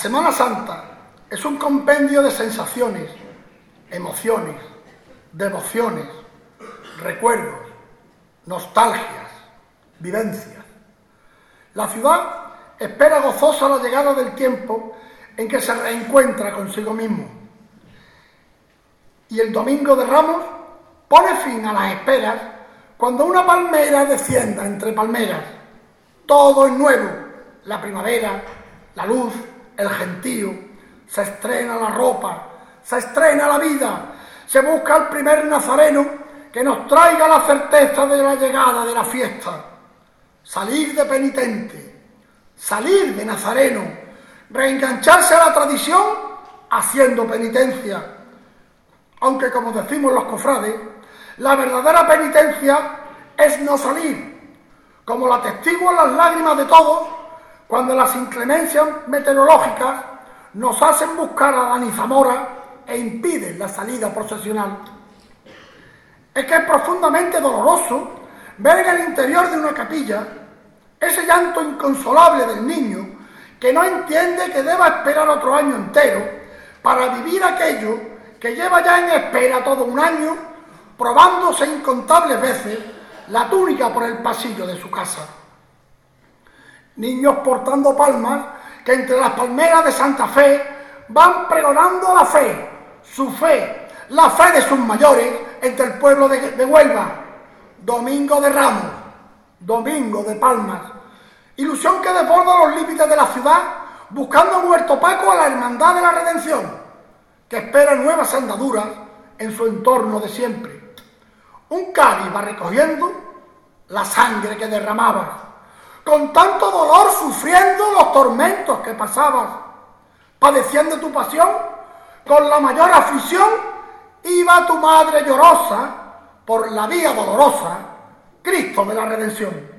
Semana Santa es un compendio de sensaciones, emociones, devociones, recuerdos, nostalgias, vivencias. La ciudad espera gozosa la llegada del tiempo en que se reencuentra consigo mismo. Y el domingo de Ramos pone fin a las esperas cuando una palmera descienda entre palmeras. Todo es nuevo, la primavera, la luz, el gentío, se estrena la ropa, se estrena la vida, se busca el primer nazareno que nos traiga la certeza de la llegada de la fiesta. Salir de penitente, salir de nazareno, reengancharse a la tradición haciendo penitencia. Aunque como decimos los cofrades, la verdadera penitencia es no salir, como la atestiguan las lágrimas de todos cuando las inclemencias meteorológicas nos hacen buscar a Dani Zamora e impiden la salida procesional. Es que es profundamente doloroso ver en el interior de una capilla ese llanto inconsolable del niño que no entiende que deba esperar otro año entero para vivir aquello que lleva ya en espera todo un año, probándose incontables veces la túnica por el pasillo de su casa. Niños portando palmas que entre las palmeras de Santa Fe van pregonando la fe, su fe, la fe de sus mayores entre el pueblo de, Huelva. Domingo de Ramos, Domingo de Palmas. Ilusión que desborda los límites de la ciudad buscando muerto Paco a la hermandad de la redención, que espera nuevas andaduras en su entorno de siempre. Un cáliz va recogiendo la sangre que derramaba con tanto dolor, sufriendo los tormentos que pasabas, padeciendo tu pasión, con la mayor aflicción iba tu madre llorosa por la vía dolorosa, Cristo de la redención.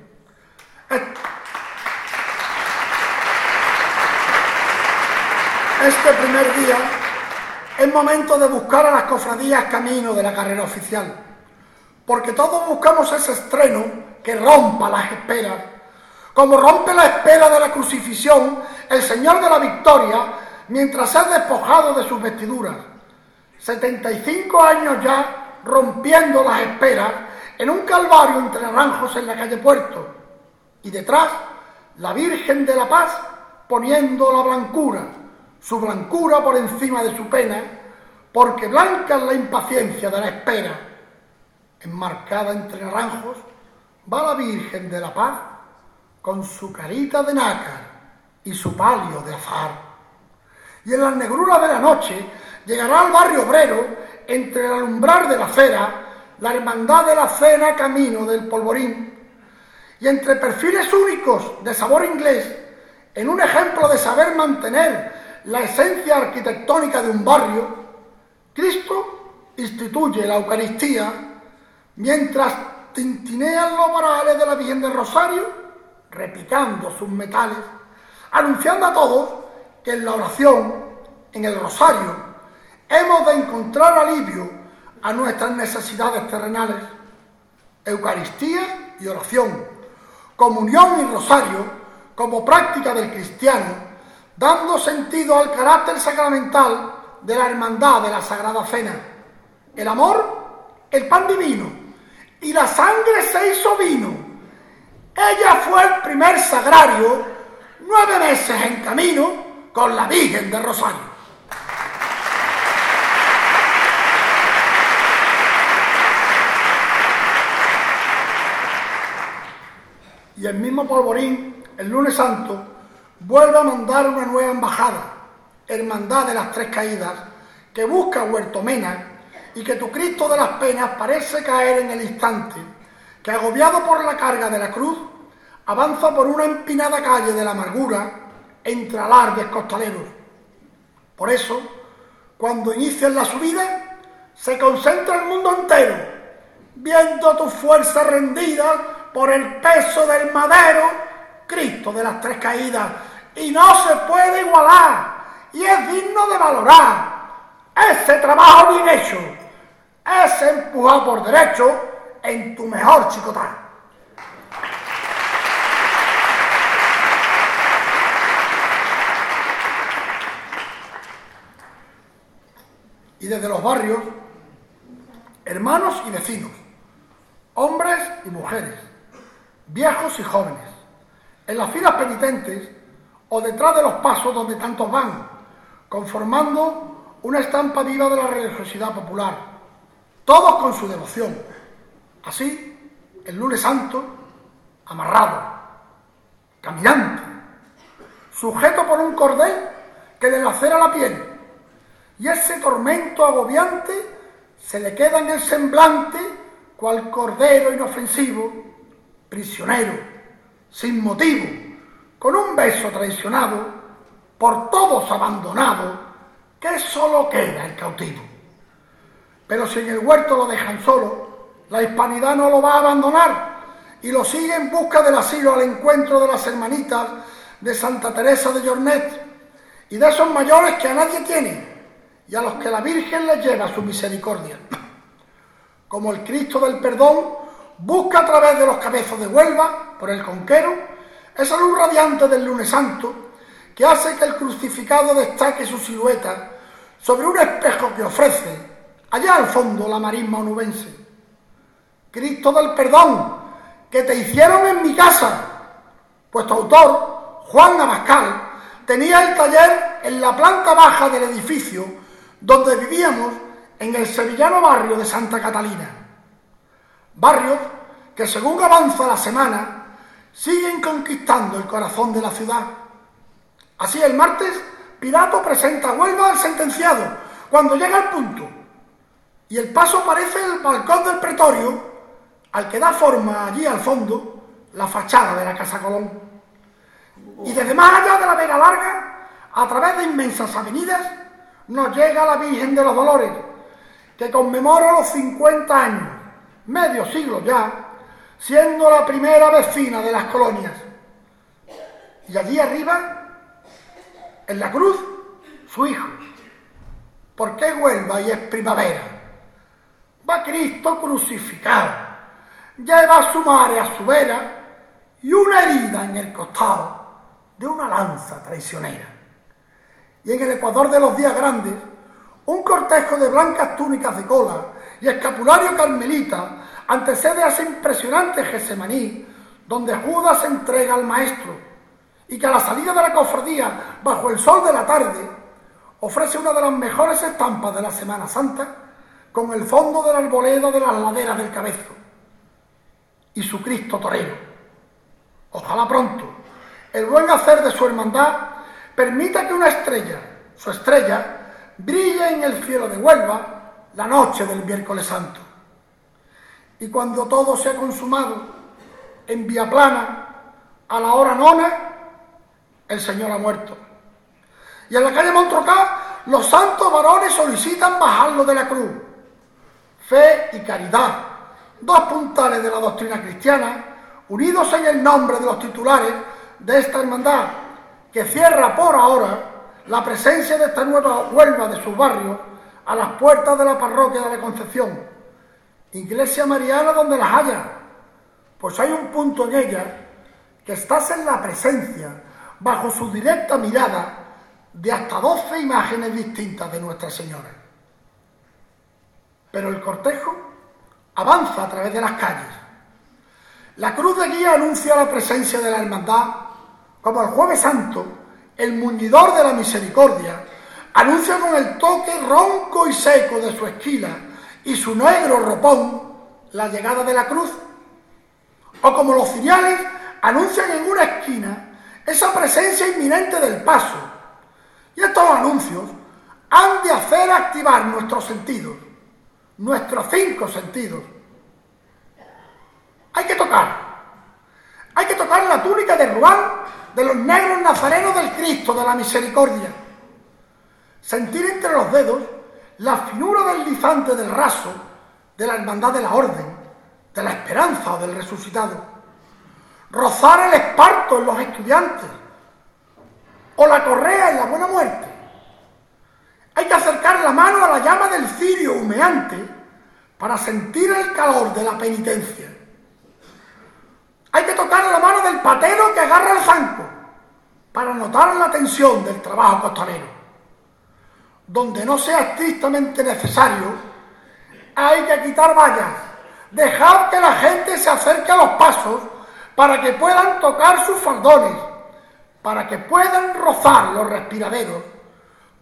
Este primer día es momento de buscar a las cofradías camino de la carrera oficial, porque todos buscamos ese estreno que rompa las esperas. Como rompe la espera de la crucifixión el Señor de la Victoria mientras es despojado de sus vestiduras. 75 años ya rompiendo las esperas en un calvario entre naranjos en la calle Puerto. Y detrás, la Virgen de la Paz poniendo la blancura su blancura por encima de su pena, porque blanca es la impaciencia de la espera. Enmarcada entre naranjos, va la Virgen de la Paz con su carita de nácar y su palio de azar. Y en las negruras de la noche llegará al barrio obrero, entre el alumbrar de la acera, la hermandad de la cena camino del polvorín. Y entre perfiles únicos de sabor inglés, en un ejemplo de saber mantener la esencia arquitectónica de un barrio, Cristo instituye la Eucaristía mientras tintinean los varales de la Virgen del Rosario, repicando sus metales, anunciando a todos que en la oración, en el Rosario, hemos de encontrar alivio a nuestras necesidades terrenales. Eucaristía y oración, comunión y rosario como práctica del cristiano dando sentido al carácter sacramental de la hermandad de la Sagrada Cena. El amor, el pan divino, y la sangre se hizo vino. Ella fue el primer sagrario, nueve meses en camino, con la Virgen de Rosario. Y el mismo polvorín, el lunes santo, vuelve a mandar una nueva embajada, Hermandad de las Tres Caídas, que busca Huertomena y que tu Cristo de las penas parece caer en el instante, que agobiado por la carga de la cruz, avanza por una empinada calle de la amargura entre alardes costaleros. Por eso, cuando inicias la subida, se concentra el mundo entero, viendo tu fuerza rendida por el peso del madero, Cristo de las tres caídas, y no se puede igualar y es digno de valorar. Ese trabajo bien hecho, ese empujado por derecho en tu mejor chicotá. Y desde los barrios, hermanos y vecinos, hombres y mujeres, viejos y jóvenes, en las filas penitentes o detrás de los pasos donde tantos van, conformando una estampa viva de la religiosidad popular, todos con su devoción. Así, el lunes santo, amarrado, caminante, sujeto por un cordel que le lacera la piel, y ese tormento agobiante se le queda en el semblante cual cordero inofensivo, prisionero, sin motivo, con un beso traicionado, por todos abandonado, que solo queda el cautivo. Pero si en el huerto lo dejan solo, la hispanidad no lo va a abandonar y lo sigue en busca del asilo al encuentro de las hermanitas de Santa Teresa de Jornet y de esos mayores que a nadie tienen y a los que la Virgen les lleva su misericordia. Como el Cristo del perdón busca a través de los cabezos de Huelva, por el conquero, esa luz radiante del lunes santo que hace que el crucificado destaque su silueta sobre un espejo que ofrece allá al fondo la marisma onubense. Cristo del perdón que te hicieron en mi casa, tu autor, Juan Abascal, tenía el taller en la planta baja del edificio donde vivíamos en el sevillano barrio de Santa Catalina. Barrio que según avanza la semana siguen conquistando el corazón de la ciudad. Así el martes, Pilato presenta a Huelva al sentenciado, cuando llega al punto, y el paso parece el balcón del pretorio, al que da forma allí al fondo la fachada de la Casa Colón. Y desde más allá de la Vega Larga, a través de inmensas avenidas, nos llega la Virgen de los Dolores, que conmemora los 50 años, medio siglo ya, siendo la primera vecina de las colonias. Y allí arriba, en la cruz, su hijo. ¿Por qué Huelva y es primavera? Va Cristo crucificado, lleva su madre a su vera y una herida en el costado de una lanza traicionera. Y en el Ecuador de los días grandes, un cortejo de blancas túnicas de cola y escapulario carmelita antecede a ese impresionante Gesemaní donde Judas entrega al maestro y que a la salida de la cofradía, bajo el sol de la tarde, ofrece una de las mejores estampas de la Semana Santa con el fondo de la arboleda de las laderas del cabezo y su Cristo torero. Ojalá pronto el buen hacer de su hermandad permita que una estrella, su estrella, brille en el cielo de Huelva la noche del miércoles santo. Y cuando todo se ha consumado en vía plana, a la hora nona, el Señor ha muerto. Y en la calle Montrocá, los santos varones solicitan bajarlo de la cruz. Fe y caridad, dos puntales de la doctrina cristiana, unidos en el nombre de los titulares de esta hermandad, que cierra por ahora la presencia de esta nueva Huelva de sus barrios a las puertas de la parroquia de la Concepción, iglesia mariana donde las haya, pues hay un punto en ella que estás en la presencia, bajo su directa mirada, de hasta doce imágenes distintas de Nuestra Señora. Pero el cortejo avanza a través de las calles. La cruz de guía anuncia la presencia de la hermandad, como el jueves santo, el muñidor de la misericordia, anuncia con el toque ronco y seco de su esquila y su negro ropón la llegada de la cruz. O como los ciriales anuncian en una esquina esa presencia inminente del paso. Y estos anuncios han de hacer activar nuestros sentidos, nuestros cinco sentidos. Hay que tocar. Hay que tocar la túnica de Ruán de los negros nazarenos del Cristo de la misericordia. Sentir entre los dedos la finura del lizante del raso de la hermandad de la orden, de la esperanza o del resucitado. Rozar el esparto en los estudiantes o la correa en la buena muerte. Hay que acercar la mano a la llama del cirio humeante para sentir el calor de la penitencia. Hay que tocar la mano del patero que agarra el zanco para notar la tensión del trabajo costalero. Donde no sea estrictamente necesario, hay que quitar vallas, dejar que la gente se acerque a los pasos para que puedan tocar sus faldones, para que puedan rozar los respiraderos,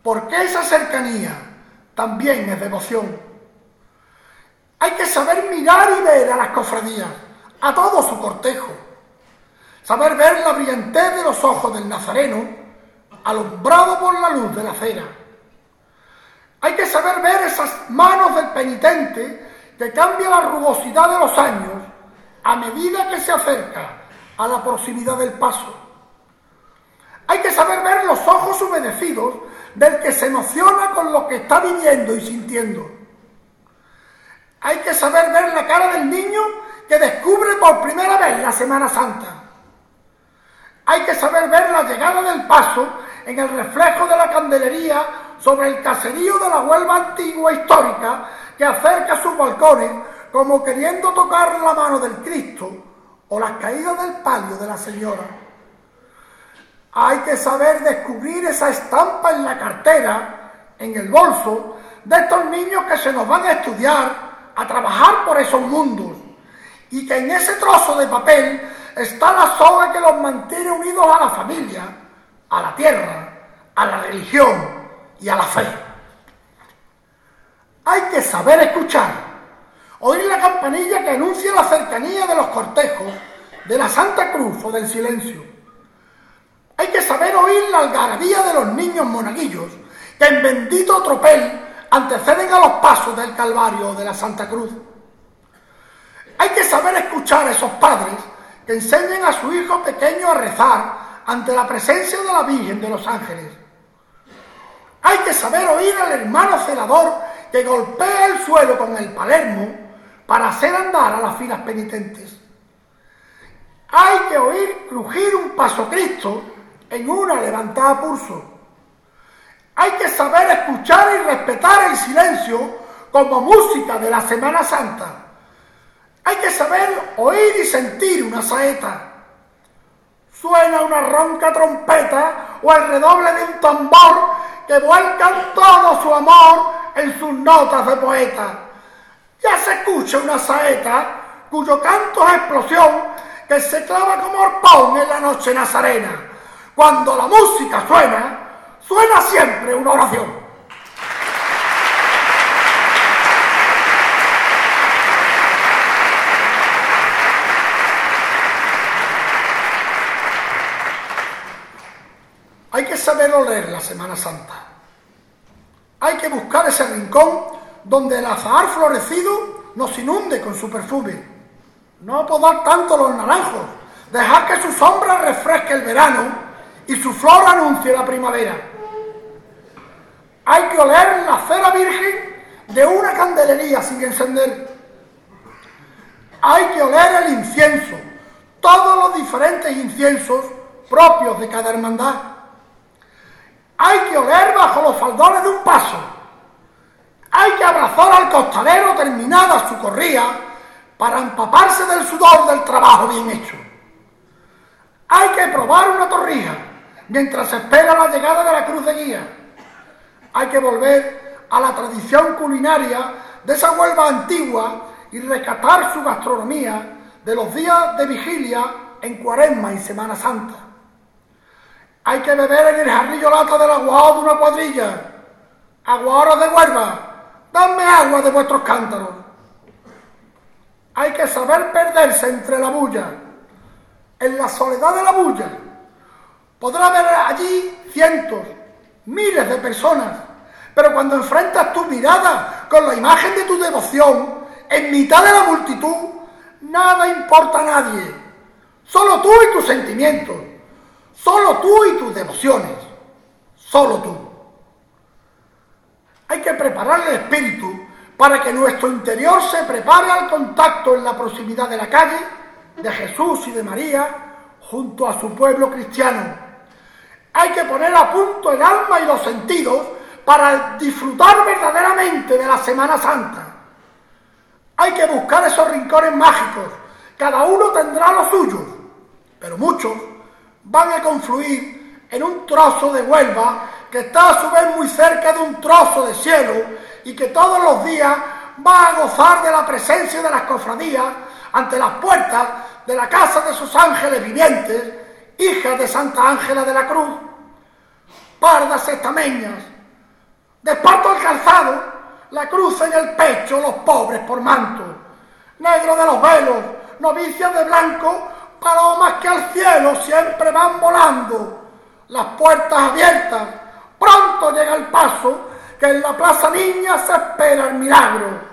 porque esa cercanía también es devoción. Hay que saber mirar y ver a las cofradías a todo su cortejo, saber ver la brillantez de los ojos del nazareno alumbrado por la luz de la cera. Hay que saber ver esas manos del penitente que cambia la rugosidad de los años a medida que se acerca a la proximidad del paso. Hay que saber ver los ojos humedecidos del que se emociona con lo que está viviendo y sintiendo. Hay que saber ver la cara del niño que descubre por primera vez la Semana Santa. Hay que saber ver la llegada del paso en el reflejo de la candelería sobre el caserío de la Huelva antigua histórica que acerca sus balcones como queriendo tocar la mano del Cristo o las caídas del palio de la Señora. Hay que saber descubrir esa estampa en la cartera, en el bolso, de estos niños que se nos van a estudiar, a trabajar por esos mundos y que en ese trozo de papel está la soga que los mantiene unidos a la familia, a la tierra, a la religión y a la fe. Hay que saber escuchar, oír la campanilla que anuncia la cercanía de los cortejos, de la Santa Cruz o del silencio. Hay que saber oír la algarabía de los niños monaguillos que en bendito tropel anteceden a los pasos del Calvario o de la Santa Cruz. Hay que saber escuchar a esos padres que enseñen a su hijo pequeño a rezar ante la presencia de la Virgen de los Ángeles. Hay que saber oír al hermano celador que golpea el suelo con el palermo para hacer andar a las filas penitentes. Hay que oír crujir un paso Cristo en una levantada pulso. Hay que saber escuchar y respetar el silencio como música de la Semana Santa. Hay que saber oír y sentir una saeta. Suena una ronca trompeta o el redoble de un tambor que vuelcan todo su amor en sus notas de poeta. Ya se escucha una saeta cuyo canto es explosión que se clava como arpón en la noche nazarena. Cuando la música suena, suena siempre una oración. Hay que saber oler la Semana Santa. Hay que buscar ese rincón donde el azahar florecido nos inunde con su perfume. No podar tanto los naranjos, dejar que su sombra refresque el verano y su flor anuncie la primavera. Hay que oler la cera virgen de una candelería sin encender. Hay que oler el incienso, todos los diferentes inciensos propios de cada hermandad. Hay que oler bajo los faldones de un paso. Hay que abrazar al costalero terminada su corría para empaparse del sudor del trabajo bien hecho. Hay que probar una torrija mientras se espera la llegada de la cruz de guía. Hay que volver a la tradición culinaria de esa Huelva antigua y rescatar su gastronomía de los días de vigilia en Cuaresma y Semana Santa. Hay que beber en el jarrillo lata del agua de una cuadrilla. Aguaros de Huelva, dame agua de vuestros cántaros. Hay que saber perderse entre la bulla, en la soledad de la bulla. Podrá haber allí cientos, miles de personas, pero cuando enfrentas tu mirada con la imagen de tu devoción, en mitad de la multitud, nada importa a nadie. Solo tú y tus sentimientos. Solo tú y tus devociones. Solo tú. Hay que preparar el espíritu para que nuestro interior se prepare al contacto en la proximidad de la calle, de Jesús y de María, junto a su pueblo cristiano. Hay que poner a punto el alma y los sentidos para disfrutar verdaderamente de la Semana Santa. Hay que buscar esos rincones mágicos. Cada uno tendrá los suyos, pero muchos van a confluir en un trozo de Huelva que está a su vez muy cerca de un trozo de cielo y que todos los días va a gozar de la presencia de las cofradías ante las puertas de la casa de sus ángeles vivientes, hijas de Santa Ángela de la Cruz, pardas estameñas, de esparto al calzado, la cruz en el pecho, los pobres por manto, negro de los velos, novicias de blanco, palomas que al cielo siempre van volando, las puertas abiertas, pronto llega el paso, que en la plaza niña se espera el milagro.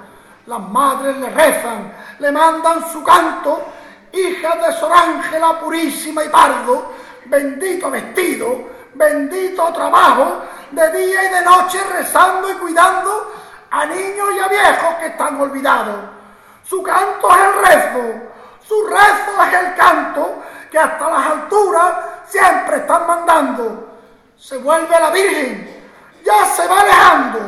Las madres le rezan, le mandan su canto, hijas de Sor Ángela purísima y pardo, bendito vestido, bendito trabajo, de día y de noche rezando y cuidando a niños y a viejos que están olvidados. Su canto es el rezo, su rezo es el canto que hasta las alturas siempre están mandando. Se vuelve la Virgen, ya se va alejando,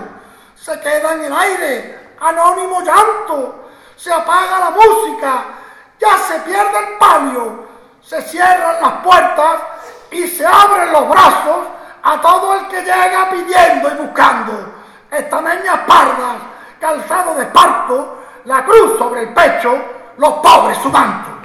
se queda en el aire, anónimo llanto, se apaga la música, ya se pierde el palio, se cierran las puertas y se abren los brazos a todo el que llega pidiendo y buscando. Estameñas pardas, calzado de esparto, la cruz sobre el pecho, los pobres sudando.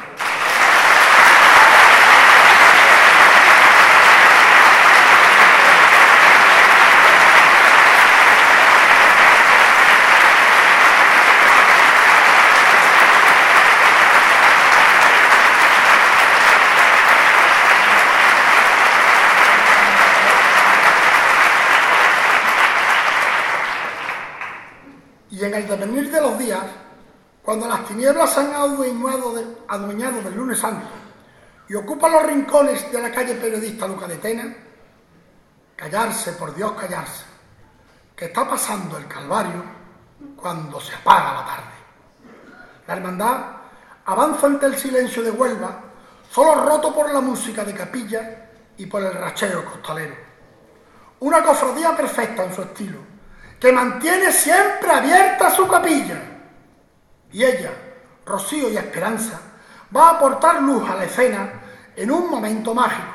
Y en el devenir de los días, cuando las tinieblas se han adueñado, adueñado del lunes santo y ocupan los rincones de la calle periodista Luca de Tena, callarse, por Dios, callarse, que está pasando el Calvario cuando se apaga la tarde. La hermandad avanza ante el silencio de Huelva, solo roto por la música de capilla y por el racheo costalero. Una cofradía perfecta en su estilo, que mantiene siempre abierta su capilla. Y ella, Rocío y Esperanza, va a aportar luz a la escena en un momento mágico.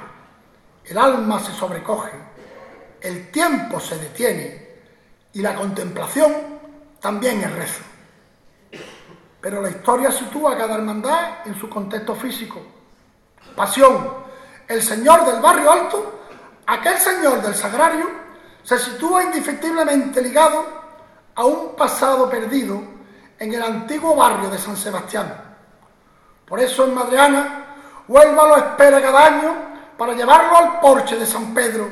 El alma se sobrecoge, el tiempo se detiene y la contemplación también es rezo. Pero la historia sitúa a cada hermandad en su contexto físico. Pasión, el señor del barrio alto, aquel señor del sagrario, se sitúa indefectiblemente ligado a un pasado perdido en el antiguo barrio de San Sebastián. Por eso en Madreana, Huelva lo espera cada año para llevarlo al porche de San Pedro.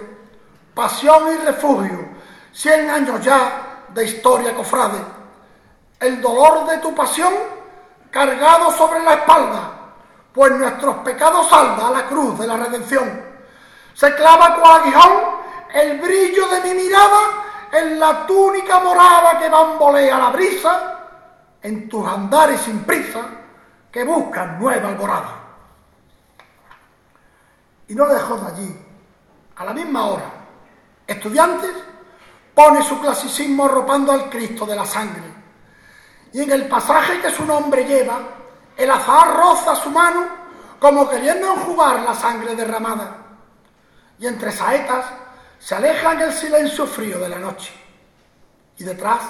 Pasión y refugio, cien años ya de historia cofrade. El dolor de tu pasión cargado sobre la espalda, pues nuestros pecados salda a la cruz de la redención. Se clava cual aguijón el brillo de mi mirada en la túnica morada que bambolea la brisa, en tus andares sin prisa que buscan nueva alborada. Y no lejos de allí, a la misma hora, estudiantes pone su clasicismo arropando al Cristo de la sangre. Y en el pasaje que su nombre lleva, el azar roza su mano como queriendo enjugar la sangre derramada. Y entre saetas se aleja en el silencio frío de la noche. Y detrás,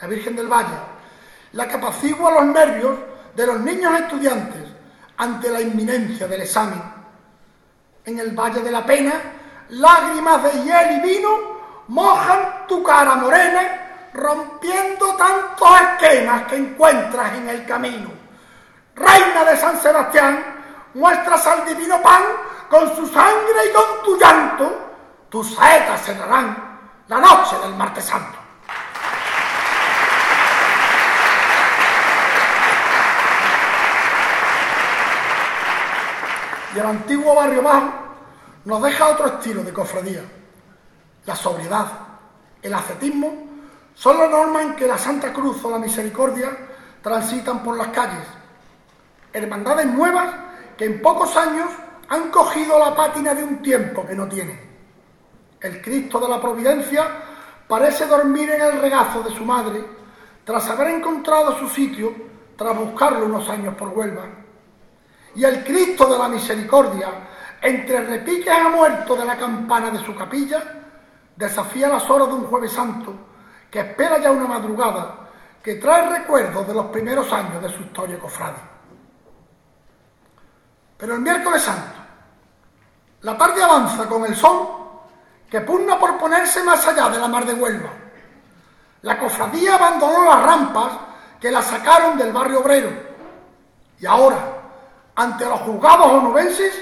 la Virgen del Valle, la que apacigua los nervios de los niños estudiantes ante la inminencia del examen. En el Valle de la Pena, lágrimas de hiel y vino mojan tu cara morena, rompiendo tantos esquemas que encuentras en el camino. Reina de San Sebastián, muestras al divino pan con su sangre y con tu llanto, tus saetas cerrarán la noche del martes santo. Y el antiguo barrio bajo nos deja otro estilo de cofradía. La sobriedad, el ascetismo son las normas en que la Santa Cruz o la Misericordia transitan por las calles. Hermandades nuevas que en pocos años han cogido la pátina de un tiempo que no tiene. El Cristo de la Providencia parece dormir en el regazo de su madre tras haber encontrado su sitio tras buscarlo unos años por Huelva. Y el Cristo de la Misericordia, entre repiques a muerto de la campana de su capilla, desafía las horas de un jueves santo que espera ya una madrugada que trae recuerdos de los primeros años de su historia cofrade. Pero el miércoles santo, la tarde avanza con el sol que pugna por ponerse más allá de la mar de Huelva. La cofradía abandonó las rampas que la sacaron del barrio obrero. Y ahora, ante los juzgados onubenses,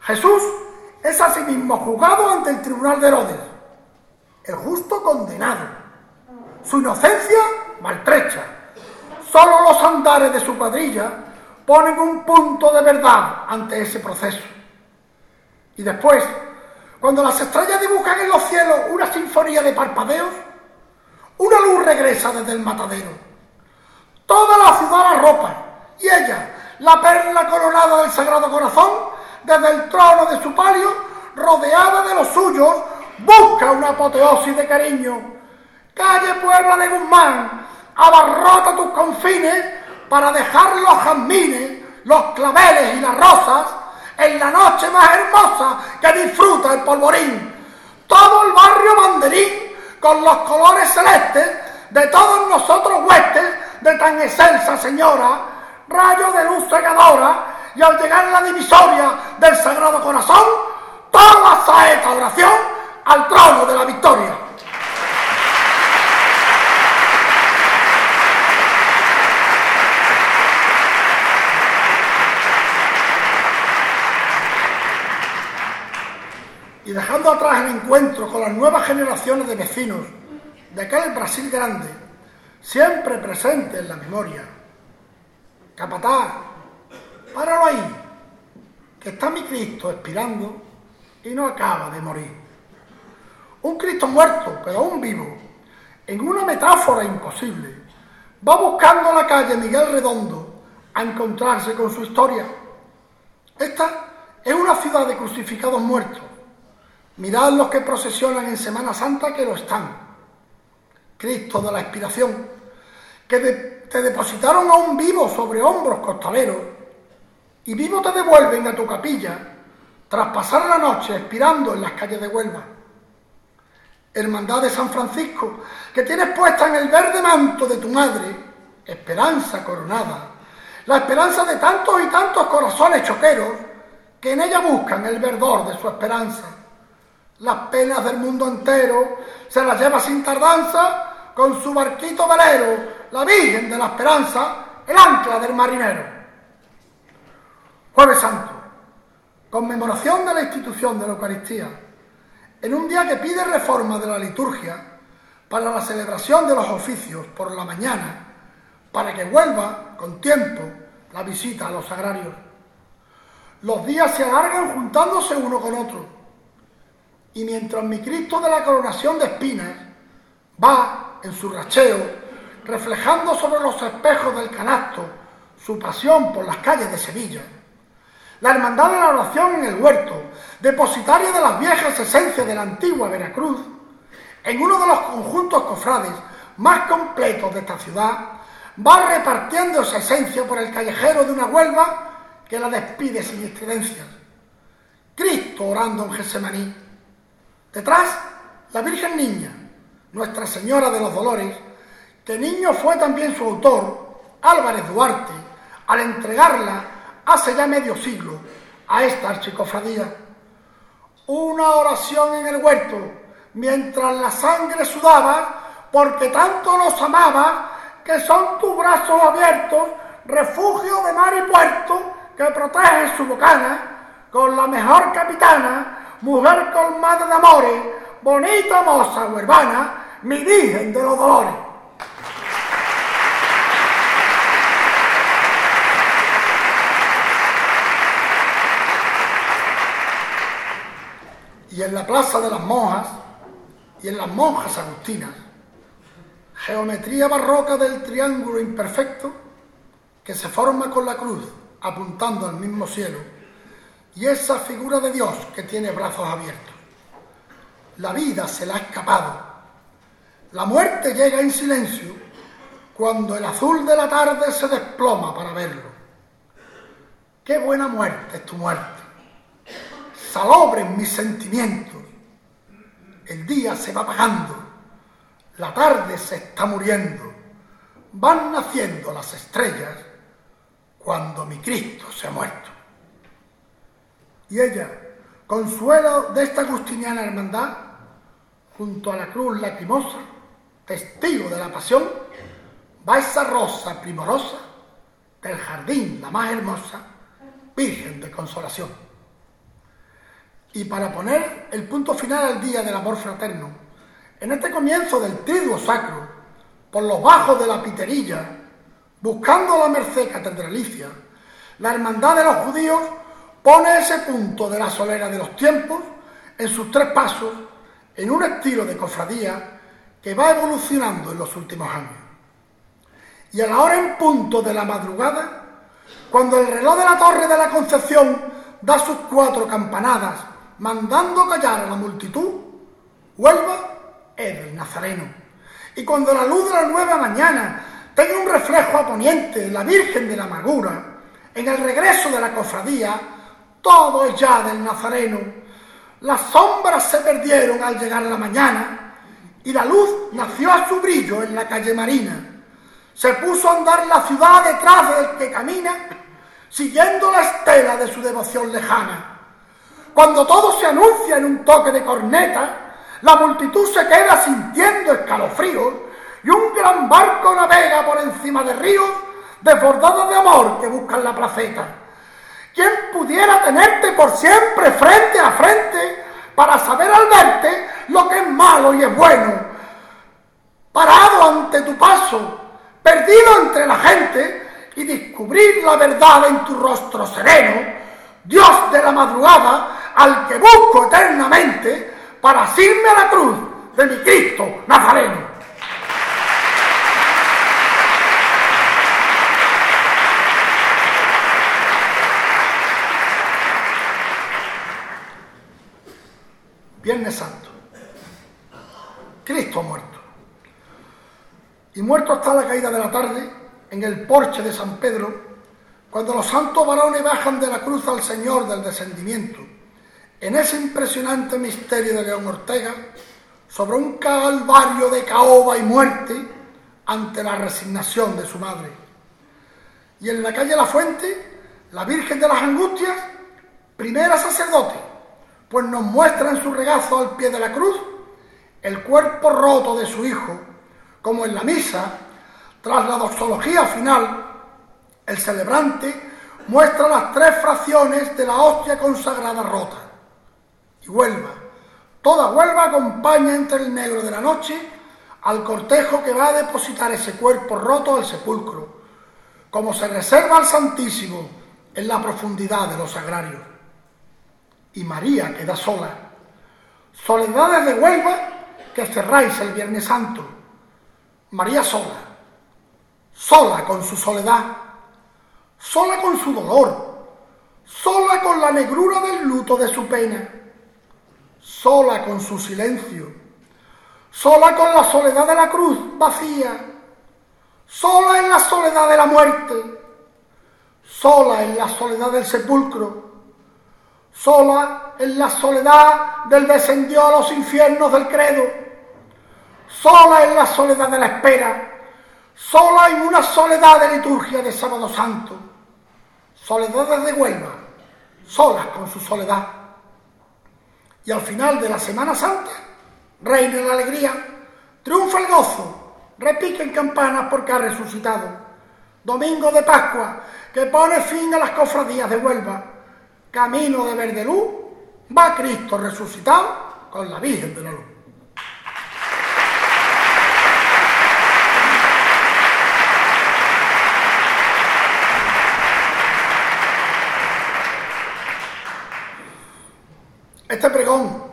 Jesús es asimismo juzgado ante el tribunal de Herodes. El justo condenado. Su inocencia maltrecha. Solo los andares de su cuadrilla ponen un punto de verdad ante ese proceso. Y después, cuando las estrellas dibujan en los cielos una sinfonía de parpadeos, una luz regresa desde el matadero. Toda la ciudad la ropa y ella, la perla coronada del Sagrado Corazón, desde el trono de su palio, rodeada de los suyos, busca una apoteosis de cariño. Calle Puebla de Guzmán, abarrota tus confines para dejar los jazmines, los claveles y las rosas en la noche más hermosa que disfruta el polvorín. Todo el barrio banderín con los colores celestes de todos nosotros huestes de tan excelsa señora, rayo de luz cegadora, y al llegar a la divisoria del Sagrado Corazón, toda saeta oración al trono de la victoria. y dejando atrás el encuentro con las nuevas generaciones de vecinos de aquel Brasil grande, siempre presente en la memoria. Capataz, páralo ahí, que está mi Cristo expirando y no acaba de morir. Un Cristo muerto, pero aún vivo, en una metáfora imposible, va buscando la calle Miguel Redondo a encontrarse con su historia. Esta es una ciudad de crucificados muertos. Mirad los que procesionan en Semana Santa que lo están. Cristo de la expiración, que te depositaron a un vivo sobre hombros costaleros y vivo te devuelven a tu capilla tras pasar la noche expirando en las calles de Huelva. Hermandad de San Francisco, que tienes puesta en el verde manto de tu madre, esperanza coronada, la esperanza de tantos y tantos corazones choqueros que en ella buscan el verdor de su esperanza. Las penas del mundo entero se las lleva sin tardanza con su barquito velero, la Virgen de la Esperanza, el ancla del marinero. Jueves Santo, conmemoración de la institución de la Eucaristía, en un día que pide reforma de la liturgia para la celebración de los oficios por la mañana, para que vuelva con tiempo la visita a los sagrarios. Los días se alargan juntándose uno con otro. Y mientras mi Cristo de la coronación de espinas va en su racheo, reflejando sobre los espejos del canasto su pasión por las calles de Sevilla, la hermandad de la oración en el huerto, depositaria de las viejas esencias de la antigua Veracruz, en uno de los conjuntos cofrades más completos de esta ciudad, va repartiendo esa esencia por el callejero de una Huelva que la despide sin estridencias. Cristo orando en Gesemaní. Detrás, la Virgen Niña, Nuestra Señora de los Dolores, que niño fue también su autor, Álvarez Duarte, al entregarla hace ya medio siglo a esta archicofradía. Una oración en el huerto, mientras la sangre sudaba, porque tanto nos amaba, que son tus brazos abiertos, refugio de mar y puerto, que protege su bocana, con la mejor capitana, mujer colmada de amores, bonita moza huervana, mi virgen de los dolores. y en la Plaza de las Monjas y en las Monjas Agustinas, geometría barroca del triángulo imperfecto que se forma con la cruz apuntando al mismo cielo y esa figura de Dios que tiene brazos abiertos. La vida se la ha escapado. La muerte llega en silencio cuando el azul de la tarde se desploma para verlo. Qué buena muerte es tu muerte salobren mis sentimientos. El día se va apagando, la tarde se está muriendo, van naciendo las estrellas cuando mi Cristo se ha muerto. Y ella, consuelo de esta agustiniana hermandad, junto a la cruz lacrimosa, testigo de la pasión, va esa rosa primorosa del jardín, la más hermosa, Virgen de Consolación. Y para poner el punto final al día del amor fraterno, en este comienzo del triduo sacro, por los bajos de la piterilla, buscando la merced catedralicia, la hermandad de los judíos pone ese punto de la solera de los tiempos en sus tres pasos en un estilo de cofradía que va evolucionando en los últimos años. Y a la hora en punto de la madrugada, cuando el reloj de la torre de la Concepción da sus cuatro campanadas mandando callar a la multitud, Huelva es el Nazareno. Y cuando la luz de la nueva mañana tenga un reflejo a poniente, la Virgen de la Amargura, en el regreso de la cofradía, todo es ya del Nazareno. Las sombras se perdieron al llegar la mañana y la luz nació a su brillo en la calle Marina. Se puso a andar la ciudad detrás del que camina, siguiendo la estela de su devoción lejana. Cuando todo se anuncia en un toque de corneta, la multitud se queda sintiendo escalofríos y un gran barco navega por encima de ríos desbordados de amor que buscan la placeta. ¿Quién pudiera tenerte por siempre frente a frente para saber al verte lo que es malo y es bueno? Parado ante tu paso, perdido entre la gente y descubrir la verdad en tu rostro sereno, Dios de la madrugada, al que busco eternamente para asirme a la cruz de mi Cristo Nazareno. Viernes Santo. Cristo ha muerto. Y muerto está la caída de la tarde en el porche de San Pedro, cuando los santos varones bajan de la cruz al Señor del descendimiento. En ese impresionante misterio de León Ortega, sobre un calvario de caoba y muerte ante la resignación de su madre. Y en la calle La Fuente, la Virgen de las Angustias, primera sacerdote, pues nos muestra en su regazo al pie de la cruz el cuerpo roto de su hijo, como en la misa, tras la doxología final, el celebrante muestra las tres fracciones de la hostia consagrada rota. Y Huelva, toda Huelva acompaña entre el negro de la noche al cortejo que va a depositar ese cuerpo roto al sepulcro, como se reserva al Santísimo en la profundidad de los sagrarios. Y María queda sola. Soledades de Huelva que cerráis el Viernes Santo. María sola, sola con su soledad, sola con su dolor, sola con la negrura del luto de su pena, sola con su silencio, sola con la soledad de la cruz vacía, sola en la soledad de la muerte, sola en la soledad del sepulcro, sola en la soledad del descendió a los infiernos del credo, sola en la soledad de la espera, sola en una soledad de liturgia de sábado santo, soledades de Huelva, solas con su soledad. Y al final de la Semana Santa, reina la alegría, triunfa el gozo, repiquen campanas porque ha resucitado. Domingo de Pascua, que pone fin a las cofradías de Huelva. Camino de Verdeluz, va Cristo resucitado con la Virgen de la Luz. Este pregón,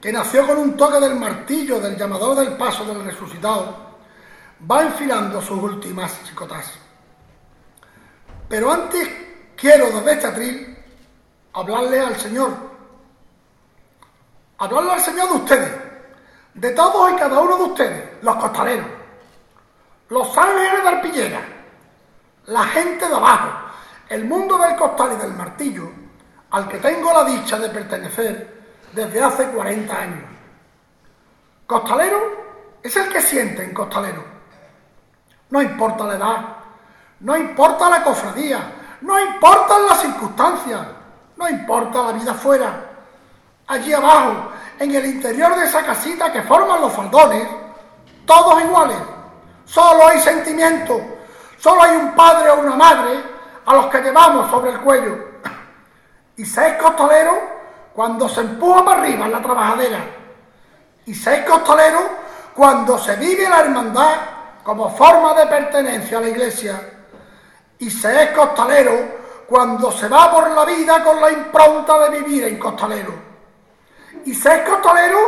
que nació con un toque del martillo del llamador del paso del resucitado, va enfilando sus últimas chicotas. Pero antes quiero desde este atril hablarle al Señor, hablarle al Señor de ustedes, de todos y cada uno de ustedes, los costaleros, los ángeles de Arpillera, la gente de abajo, el mundo del costal y del martillo, al que tengo la dicha de pertenecer desde hace 40 años. Costalero es el que siente en costalero. No importa la edad, no importa la cofradía, no importan las circunstancias, no importa la vida afuera. Allí abajo, en el interior de esa casita que forman los faldones, todos iguales. Solo hay sentimiento, solo hay un padre o una madre a los que llevamos sobre el cuello. Y seis costaleros cuando se empuja para arriba en la trabajadera. Y seis costaleros cuando se vive la hermandad como forma de pertenencia a la iglesia. Y se es costalero cuando se va por la vida con la impronta de vivir en costalero. Y se es costalero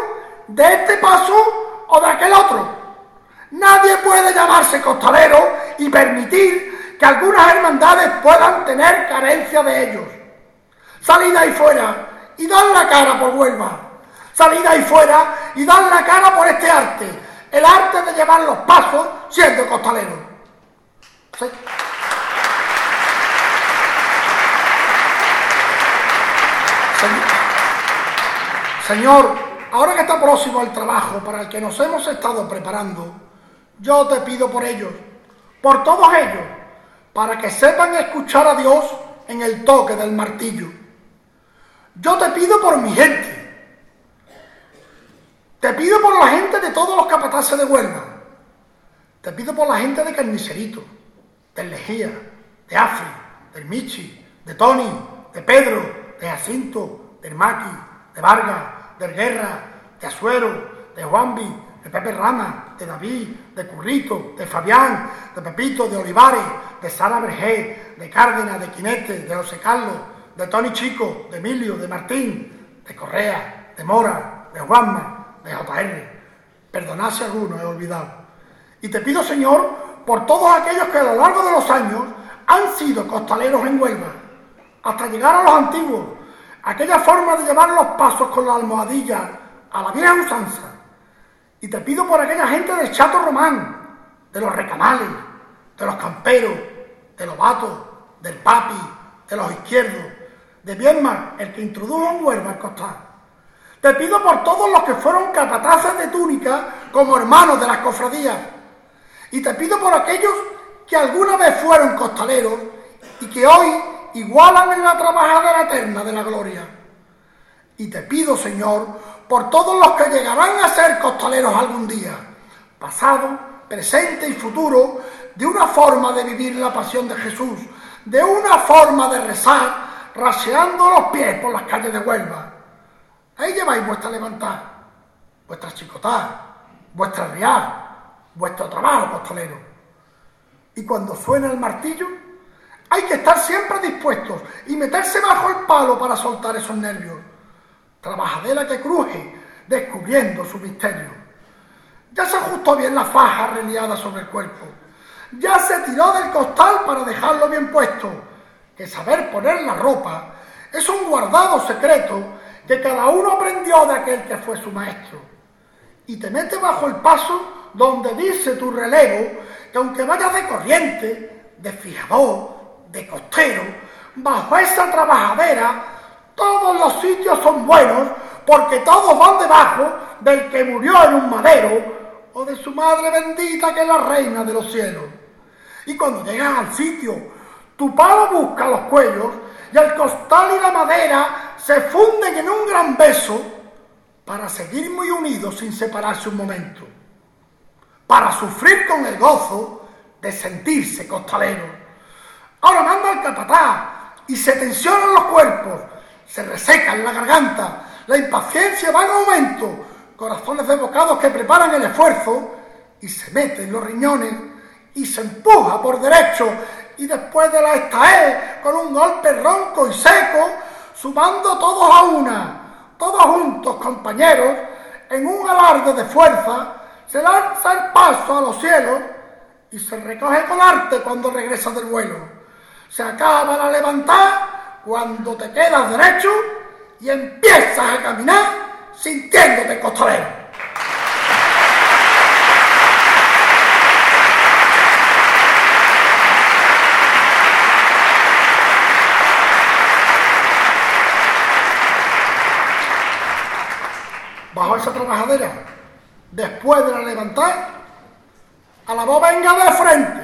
de este paso o de aquel otro. Nadie puede llamarse costalero y permitir que algunas hermandades puedan tener carencia de ellos. Salid ahí fuera y dan la cara por Huelva. Salid ahí fuera y dan la cara por este arte, el arte de llevar los pasos siendo costalero. Señor, ahora que está próximo el trabajo para el que nos hemos estado preparando, yo te pido por ellos, por todos ellos, para que sepan escuchar a Dios en el toque del martillo yo te pido por mi gente. Te pido por la gente de todos los capataces de Huelva. Te pido por la gente de Carnicerito, del Lejía, de Afri, del Michi, de Tony, de Pedro, de Jacinto, del Maki, de Vargas, del Guerra, de Azuero, de Juanvi, de Pepe Rama, de David, de Currito, de Fabián, de Pepito, de Olivares, de Sara Berger, de Cárdenas, de Quinete, de José Carlos, de Tony Chico, de Emilio, de Martín, de Correa, de Mora, de Juanma, de JR. Perdonad si alguno he olvidado. Y te pido, Señor, por todos aquellos que a lo largo de los años han sido costaleros en Huelva, hasta llegar a los antiguos, aquella forma de llevar los pasos con la almohadilla a la vieja usanza. Y te pido por aquella gente de Chato Román, de los recamales, de los camperos, de los vatos, del papi, de los izquierdos, de Bienmar, el que introdujo un huervo al costal. Te pido por todos los que fueron capataces de túnica como hermanos de las cofradías. Y te pido por aquellos que alguna vez fueron costaleros y que hoy igualan en la trabajadera eterna de la gloria. Y te pido, Señor, por todos los que llegarán a ser costaleros algún día, pasado, presente y futuro, de una forma de vivir la pasión de Jesús, de una forma de rezar, raseando los pies por las calles de Huelva. Ahí lleváis vuestra levantada, vuestra chicotá, vuestra real, vuestro trabajo costalero. Y cuando suena el martillo, hay que estar siempre dispuestos y meterse bajo el palo para soltar esos nervios. Trabajadera que cruje, descubriendo su misterio. Ya se ajustó bien la faja reliada sobre el cuerpo. Ya se tiró del costal para dejarlo bien puesto. Que saber poner la ropa es un guardado secreto que cada uno aprendió de aquel que fue su maestro. Y te mete bajo el paso donde dice tu relevo que aunque vayas de corriente, de fijador, de costero, bajo esa trabajadera, todos los sitios son buenos porque todos van debajo del que murió en un madero o de su madre bendita que es la reina de los cielos. Y cuando llegas al sitio, tu palo busca los cuellos y el costal y la madera se funden en un gran beso para seguir muy unidos sin separarse un momento, para sufrir con el gozo de sentirse costalero. Ahora manda el capataz y se tensionan los cuerpos, se resecan la garganta, la impaciencia va en aumento, corazones desbocados que preparan el esfuerzo y se meten los riñones y se empuja por derecho y después de la estae con un golpe ronco y seco, sumando todos a una, todos juntos compañeros, en un alarde de fuerza, se lanza el paso a los cielos y se recoge con arte cuando regresa del vuelo. Se acaba la levantada cuando te quedas derecho y empiezas a caminar sintiéndote costalero. bajo esa trabajadera, después de la levantar, a la voz venga de frente,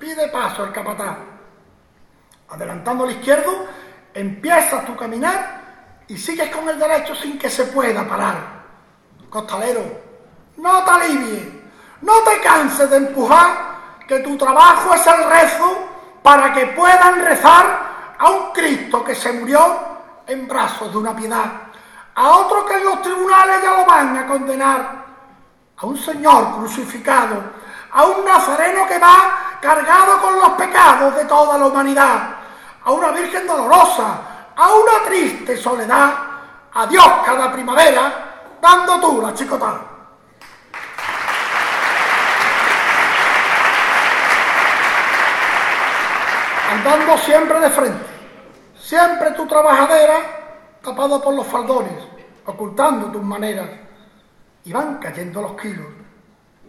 pide paso el capataz. Adelantando al izquierdo, empiezas tu caminar y sigues con el derecho sin que se pueda parar. Costalero, no te alivies, no te canses de empujar, que tu trabajo es el rezo para que puedan rezar a un Cristo que se murió en brazos de una piedad a otro que en los tribunales ya lo van a condenar, a un Señor crucificado, a un Nazareno que va cargado con los pecados de toda la humanidad, a una Virgen dolorosa, a una triste soledad, a Dios cada primavera, dando tú la chicota. Andando siempre de frente, siempre tu trabajadera tapado por los faldones, ocultando tus maneras, y van cayendo los kilos,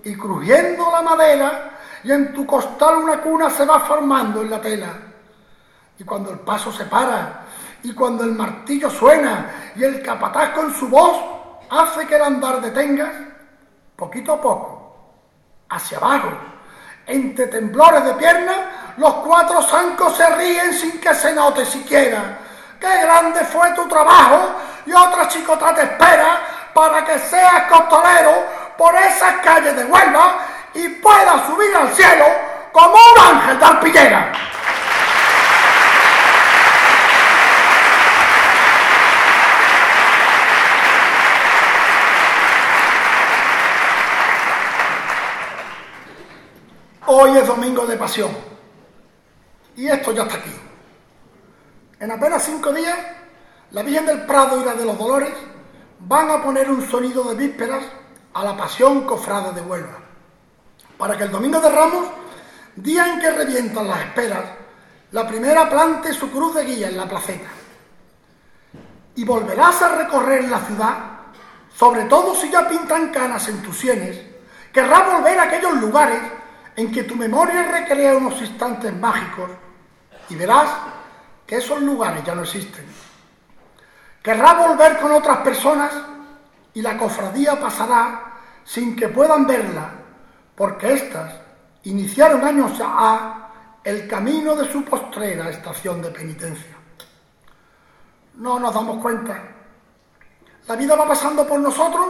y crujiendo la madera, y en tu costal una cuna se va formando en la tela. Y cuando el paso se para, y cuando el martillo suena, y el capataz con su voz hace que el andar detengas, poquito a poco, hacia abajo, entre temblores de piernas, los cuatro zancos se ríen sin que se note siquiera qué grande fue tu trabajo y otra chicota te espera para que seas costalero por esas calles de Huelva y puedas subir al cielo como un ángel de arpillera. Hoy es domingo de pasión y esto ya está aquí. En apenas cinco días, la Virgen del Prado y la de los Dolores van a poner un sonido de vísperas a la pasión cofrada de Huelva, para que el domingo de Ramos, día en que revientan las esperas, la primera plante su cruz de guía en la placeta. Y volverás a recorrer la ciudad, sobre todo si ya pintan canas en tus sienes, querrás volver a aquellos lugares en que tu memoria recrea unos instantes mágicos y verás que esos lugares ya no existen. Querrá volver con otras personas y la cofradía pasará sin que puedan verla, porque éstas iniciaron años a el camino de su postrera estación de penitencia. No nos damos cuenta. La vida va pasando por nosotros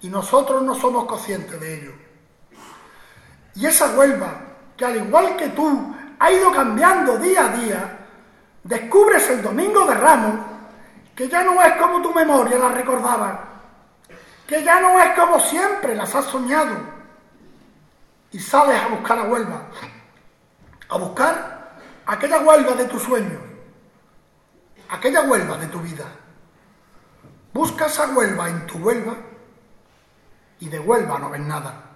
y nosotros no somos conscientes de ello. Y esa Huelva, que al igual que tú ha ido cambiando día a día, descubres el domingo de Ramos que ya no es como tu memoria la recordaba, que ya no es como siempre las has soñado, y sales a buscar a Huelva, a buscar aquella Huelva de tus sueños, aquella Huelva de tu vida. Buscas a Huelva en tu Huelva y de Huelva no ves nada.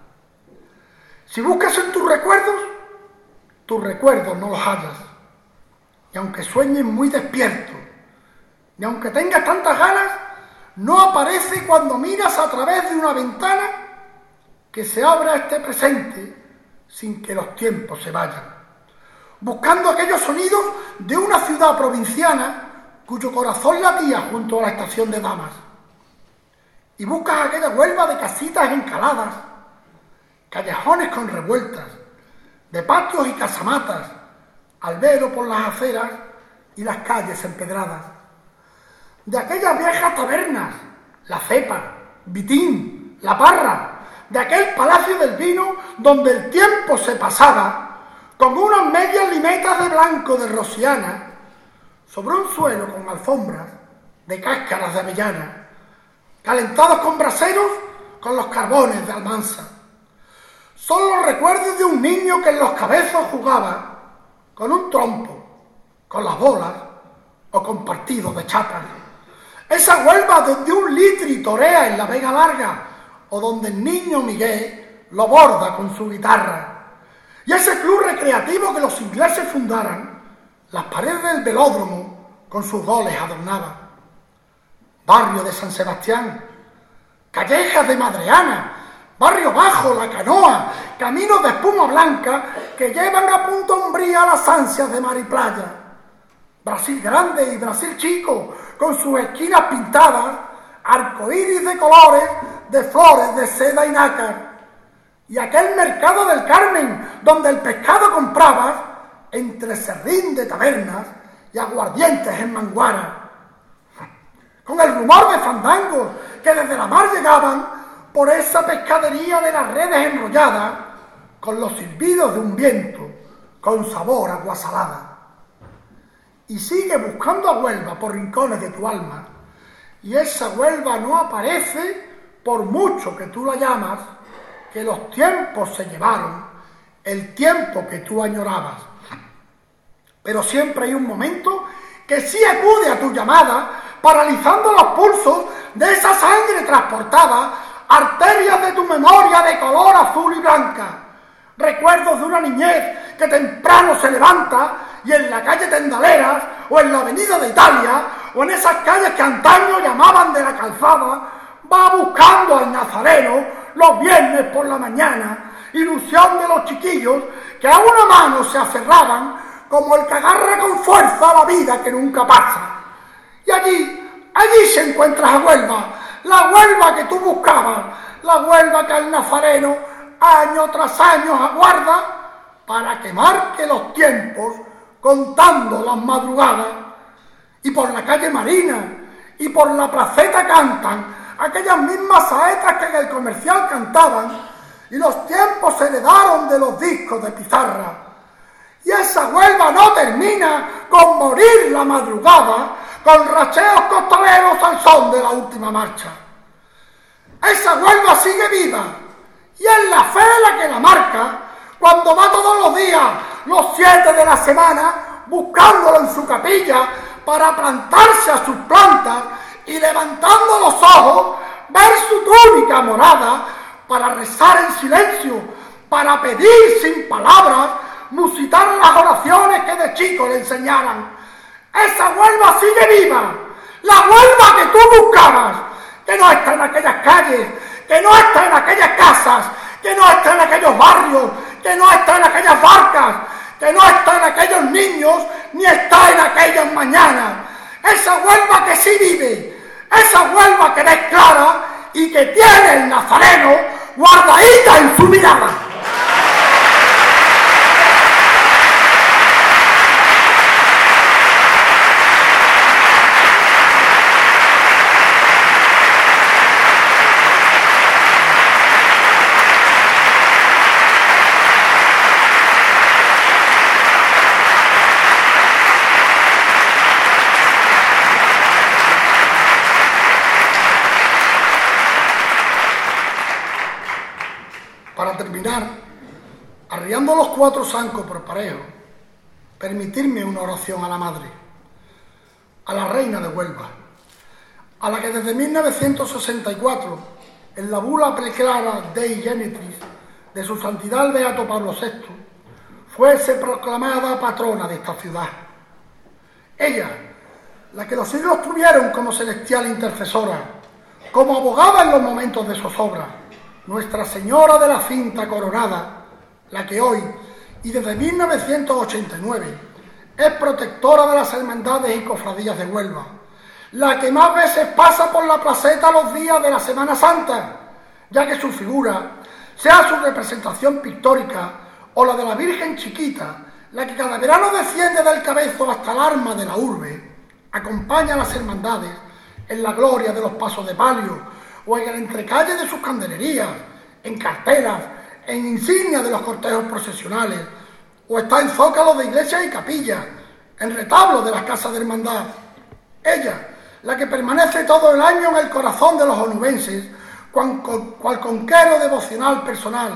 Si buscas en tus recuerdos, tus recuerdos no los hallas. Y aunque sueñes muy despierto, y aunque tengas tantas ganas, no aparece cuando miras a través de una ventana que se abra este presente sin que los tiempos se vayan. Buscando aquellos sonidos de una ciudad provinciana cuyo corazón latía junto a la estación de damas. Y buscas aquella huelva de casitas encaladas, callejones con revueltas, de patios y casamatas, albero por las aceras y las calles empedradas de aquellas viejas tabernas, la cepa, Vitín, la parra, de aquel palacio del vino donde el tiempo se pasaba con unas medias limetas de blanco de rosiana sobre un suelo con alfombras de cáscaras de avellana, calentados con braseros con los carbones de almanza. Son los recuerdos de un niño que en los cabezos jugaba con un trompo, con las bolas o con partidos de chapas. Esa Huelva donde un litri torea en la Vega Larga o donde el niño Miguel lo borda con su guitarra. Y ese club recreativo que los ingleses fundaran, las paredes del velódromo con sus goles adornaba. Barrio de San Sebastián, callejas de Madreana, barrio bajo, la canoa, caminos de espuma blanca que llevan a punto umbría las ansias de mar y playa. Brasil grande y Brasil chico, con sus esquinas pintadas, arcoíris de colores, de flores, de seda y nácar. Y aquel mercado del Carmen, donde el pescado compraba entre serrín de tabernas y aguardientes en manguara. Con el rumor de fandangos que desde la mar llegaban por esa pescadería de las redes enrolladas, con los silbidos de un viento, con sabor agua salada y sigue buscando a Huelva por rincones de tu alma, y esa Huelva no aparece por mucho que tú la llamas, que los tiempos se llevaron, el tiempo que tú añorabas. Pero siempre hay un momento que sí acude a tu llamada, paralizando los pulsos de esa sangre transportada, arterias de tu memoria de color azul y blanca, recuerdos de una niñez que temprano se levanta y en la calle Tendaleras o en la avenida de Italia o en esas calles que antaño llamaban de la calzada, va buscando al nazareno los viernes por la mañana, ilusión de los chiquillos que a una mano se aferraban como el que agarra con fuerza la vida que nunca pasa. Y allí, allí se encuentra a Huelva, la Huelva que tú buscabas, la Huelva que el nazareno año tras año aguarda para que marque los tiempos contando las madrugadas, y por la calle Marina y por la placeta cantan aquellas mismas saetas que en el comercial cantaban, y los tiempos se heredaron de los discos de pizarra. Y esa huelga no termina con morir la madrugada, con racheos costaleros al son de la última marcha. Esa huelga sigue viva, y es la fe la que la marca, cuando va todos los días los siete de la semana buscándolo en su capilla para plantarse a sus plantas y levantando los ojos, ver su túnica morada para rezar en silencio, para pedir sin palabras, musitar las oraciones que de chico le enseñaran. Esa Huelva sigue viva, la Huelva que tú buscabas, que no está en aquellas calles, que no está en aquellas casas, que no está en aquellos barrios, que no está en aquellas barcas, que no está en aquellos niños, ni está en aquellas mañanas. Esa Huelva que sí vive, esa Huelva que es clara y que tiene el nazareno guardadita en su mirada. Cuatro zancos por parejo, permitirme una oración a la Madre, a la Reina de Huelva, a la que desde 1964, en la bula preclara Dei Genetris de su santidad Beato Pablo VI, fuese proclamada patrona de esta ciudad. Ella, la que los siglos tuvieron como celestial intercesora, como abogada en los momentos de zozobra, nuestra Señora de la Cinta Coronada, la que hoy y desde 1989 es protectora de las hermandades y cofradías de Huelva, la que más veces pasa por la placeta los días de la Semana Santa, ya que su figura, sea su representación pictórica o la de la Virgen Chiquita, la que cada verano desciende del cabezo hasta el arma de la urbe, acompaña a las hermandades en la gloria de los pasos de palio o en el entrecalle de sus candelerías, en carteras, en insignias de los cortejos procesionales, o está en zócalos de iglesias y capillas, en retablos de las casas de hermandad. Ella, la que permanece todo el año en el corazón de los onubenses, cual, cual conquero devocional personal.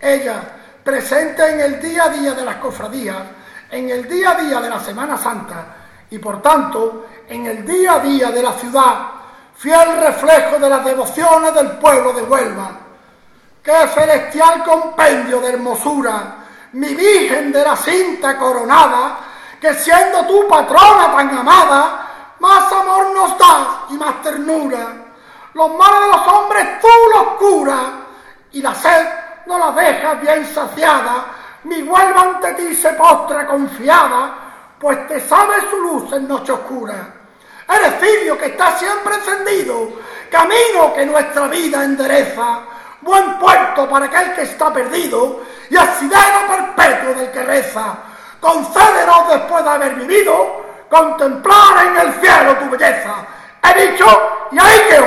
Ella, presente en el día a día de las cofradías, en el día a día de la Semana Santa y por tanto en el día a día de la ciudad fiel reflejo de las devociones del pueblo de Huelva. Qué celestial compendio de hermosura, mi Virgen de la cinta coronada, que siendo tu patrona tan amada, más amor nos das y más ternura. Los males de los hombres tú los curas y la sed no la dejas bien saciada. Mi Huelva ante ti se postra confiada, pues te sabe su luz en noche oscura. Eres filio que está siempre encendido, camino que nuestra vida endereza, buen puerto para aquel que está perdido y asidero perpetuo del que reza. Concédenos después de haber vivido, contemplar en el cielo tu belleza. He dicho y ahí quedó.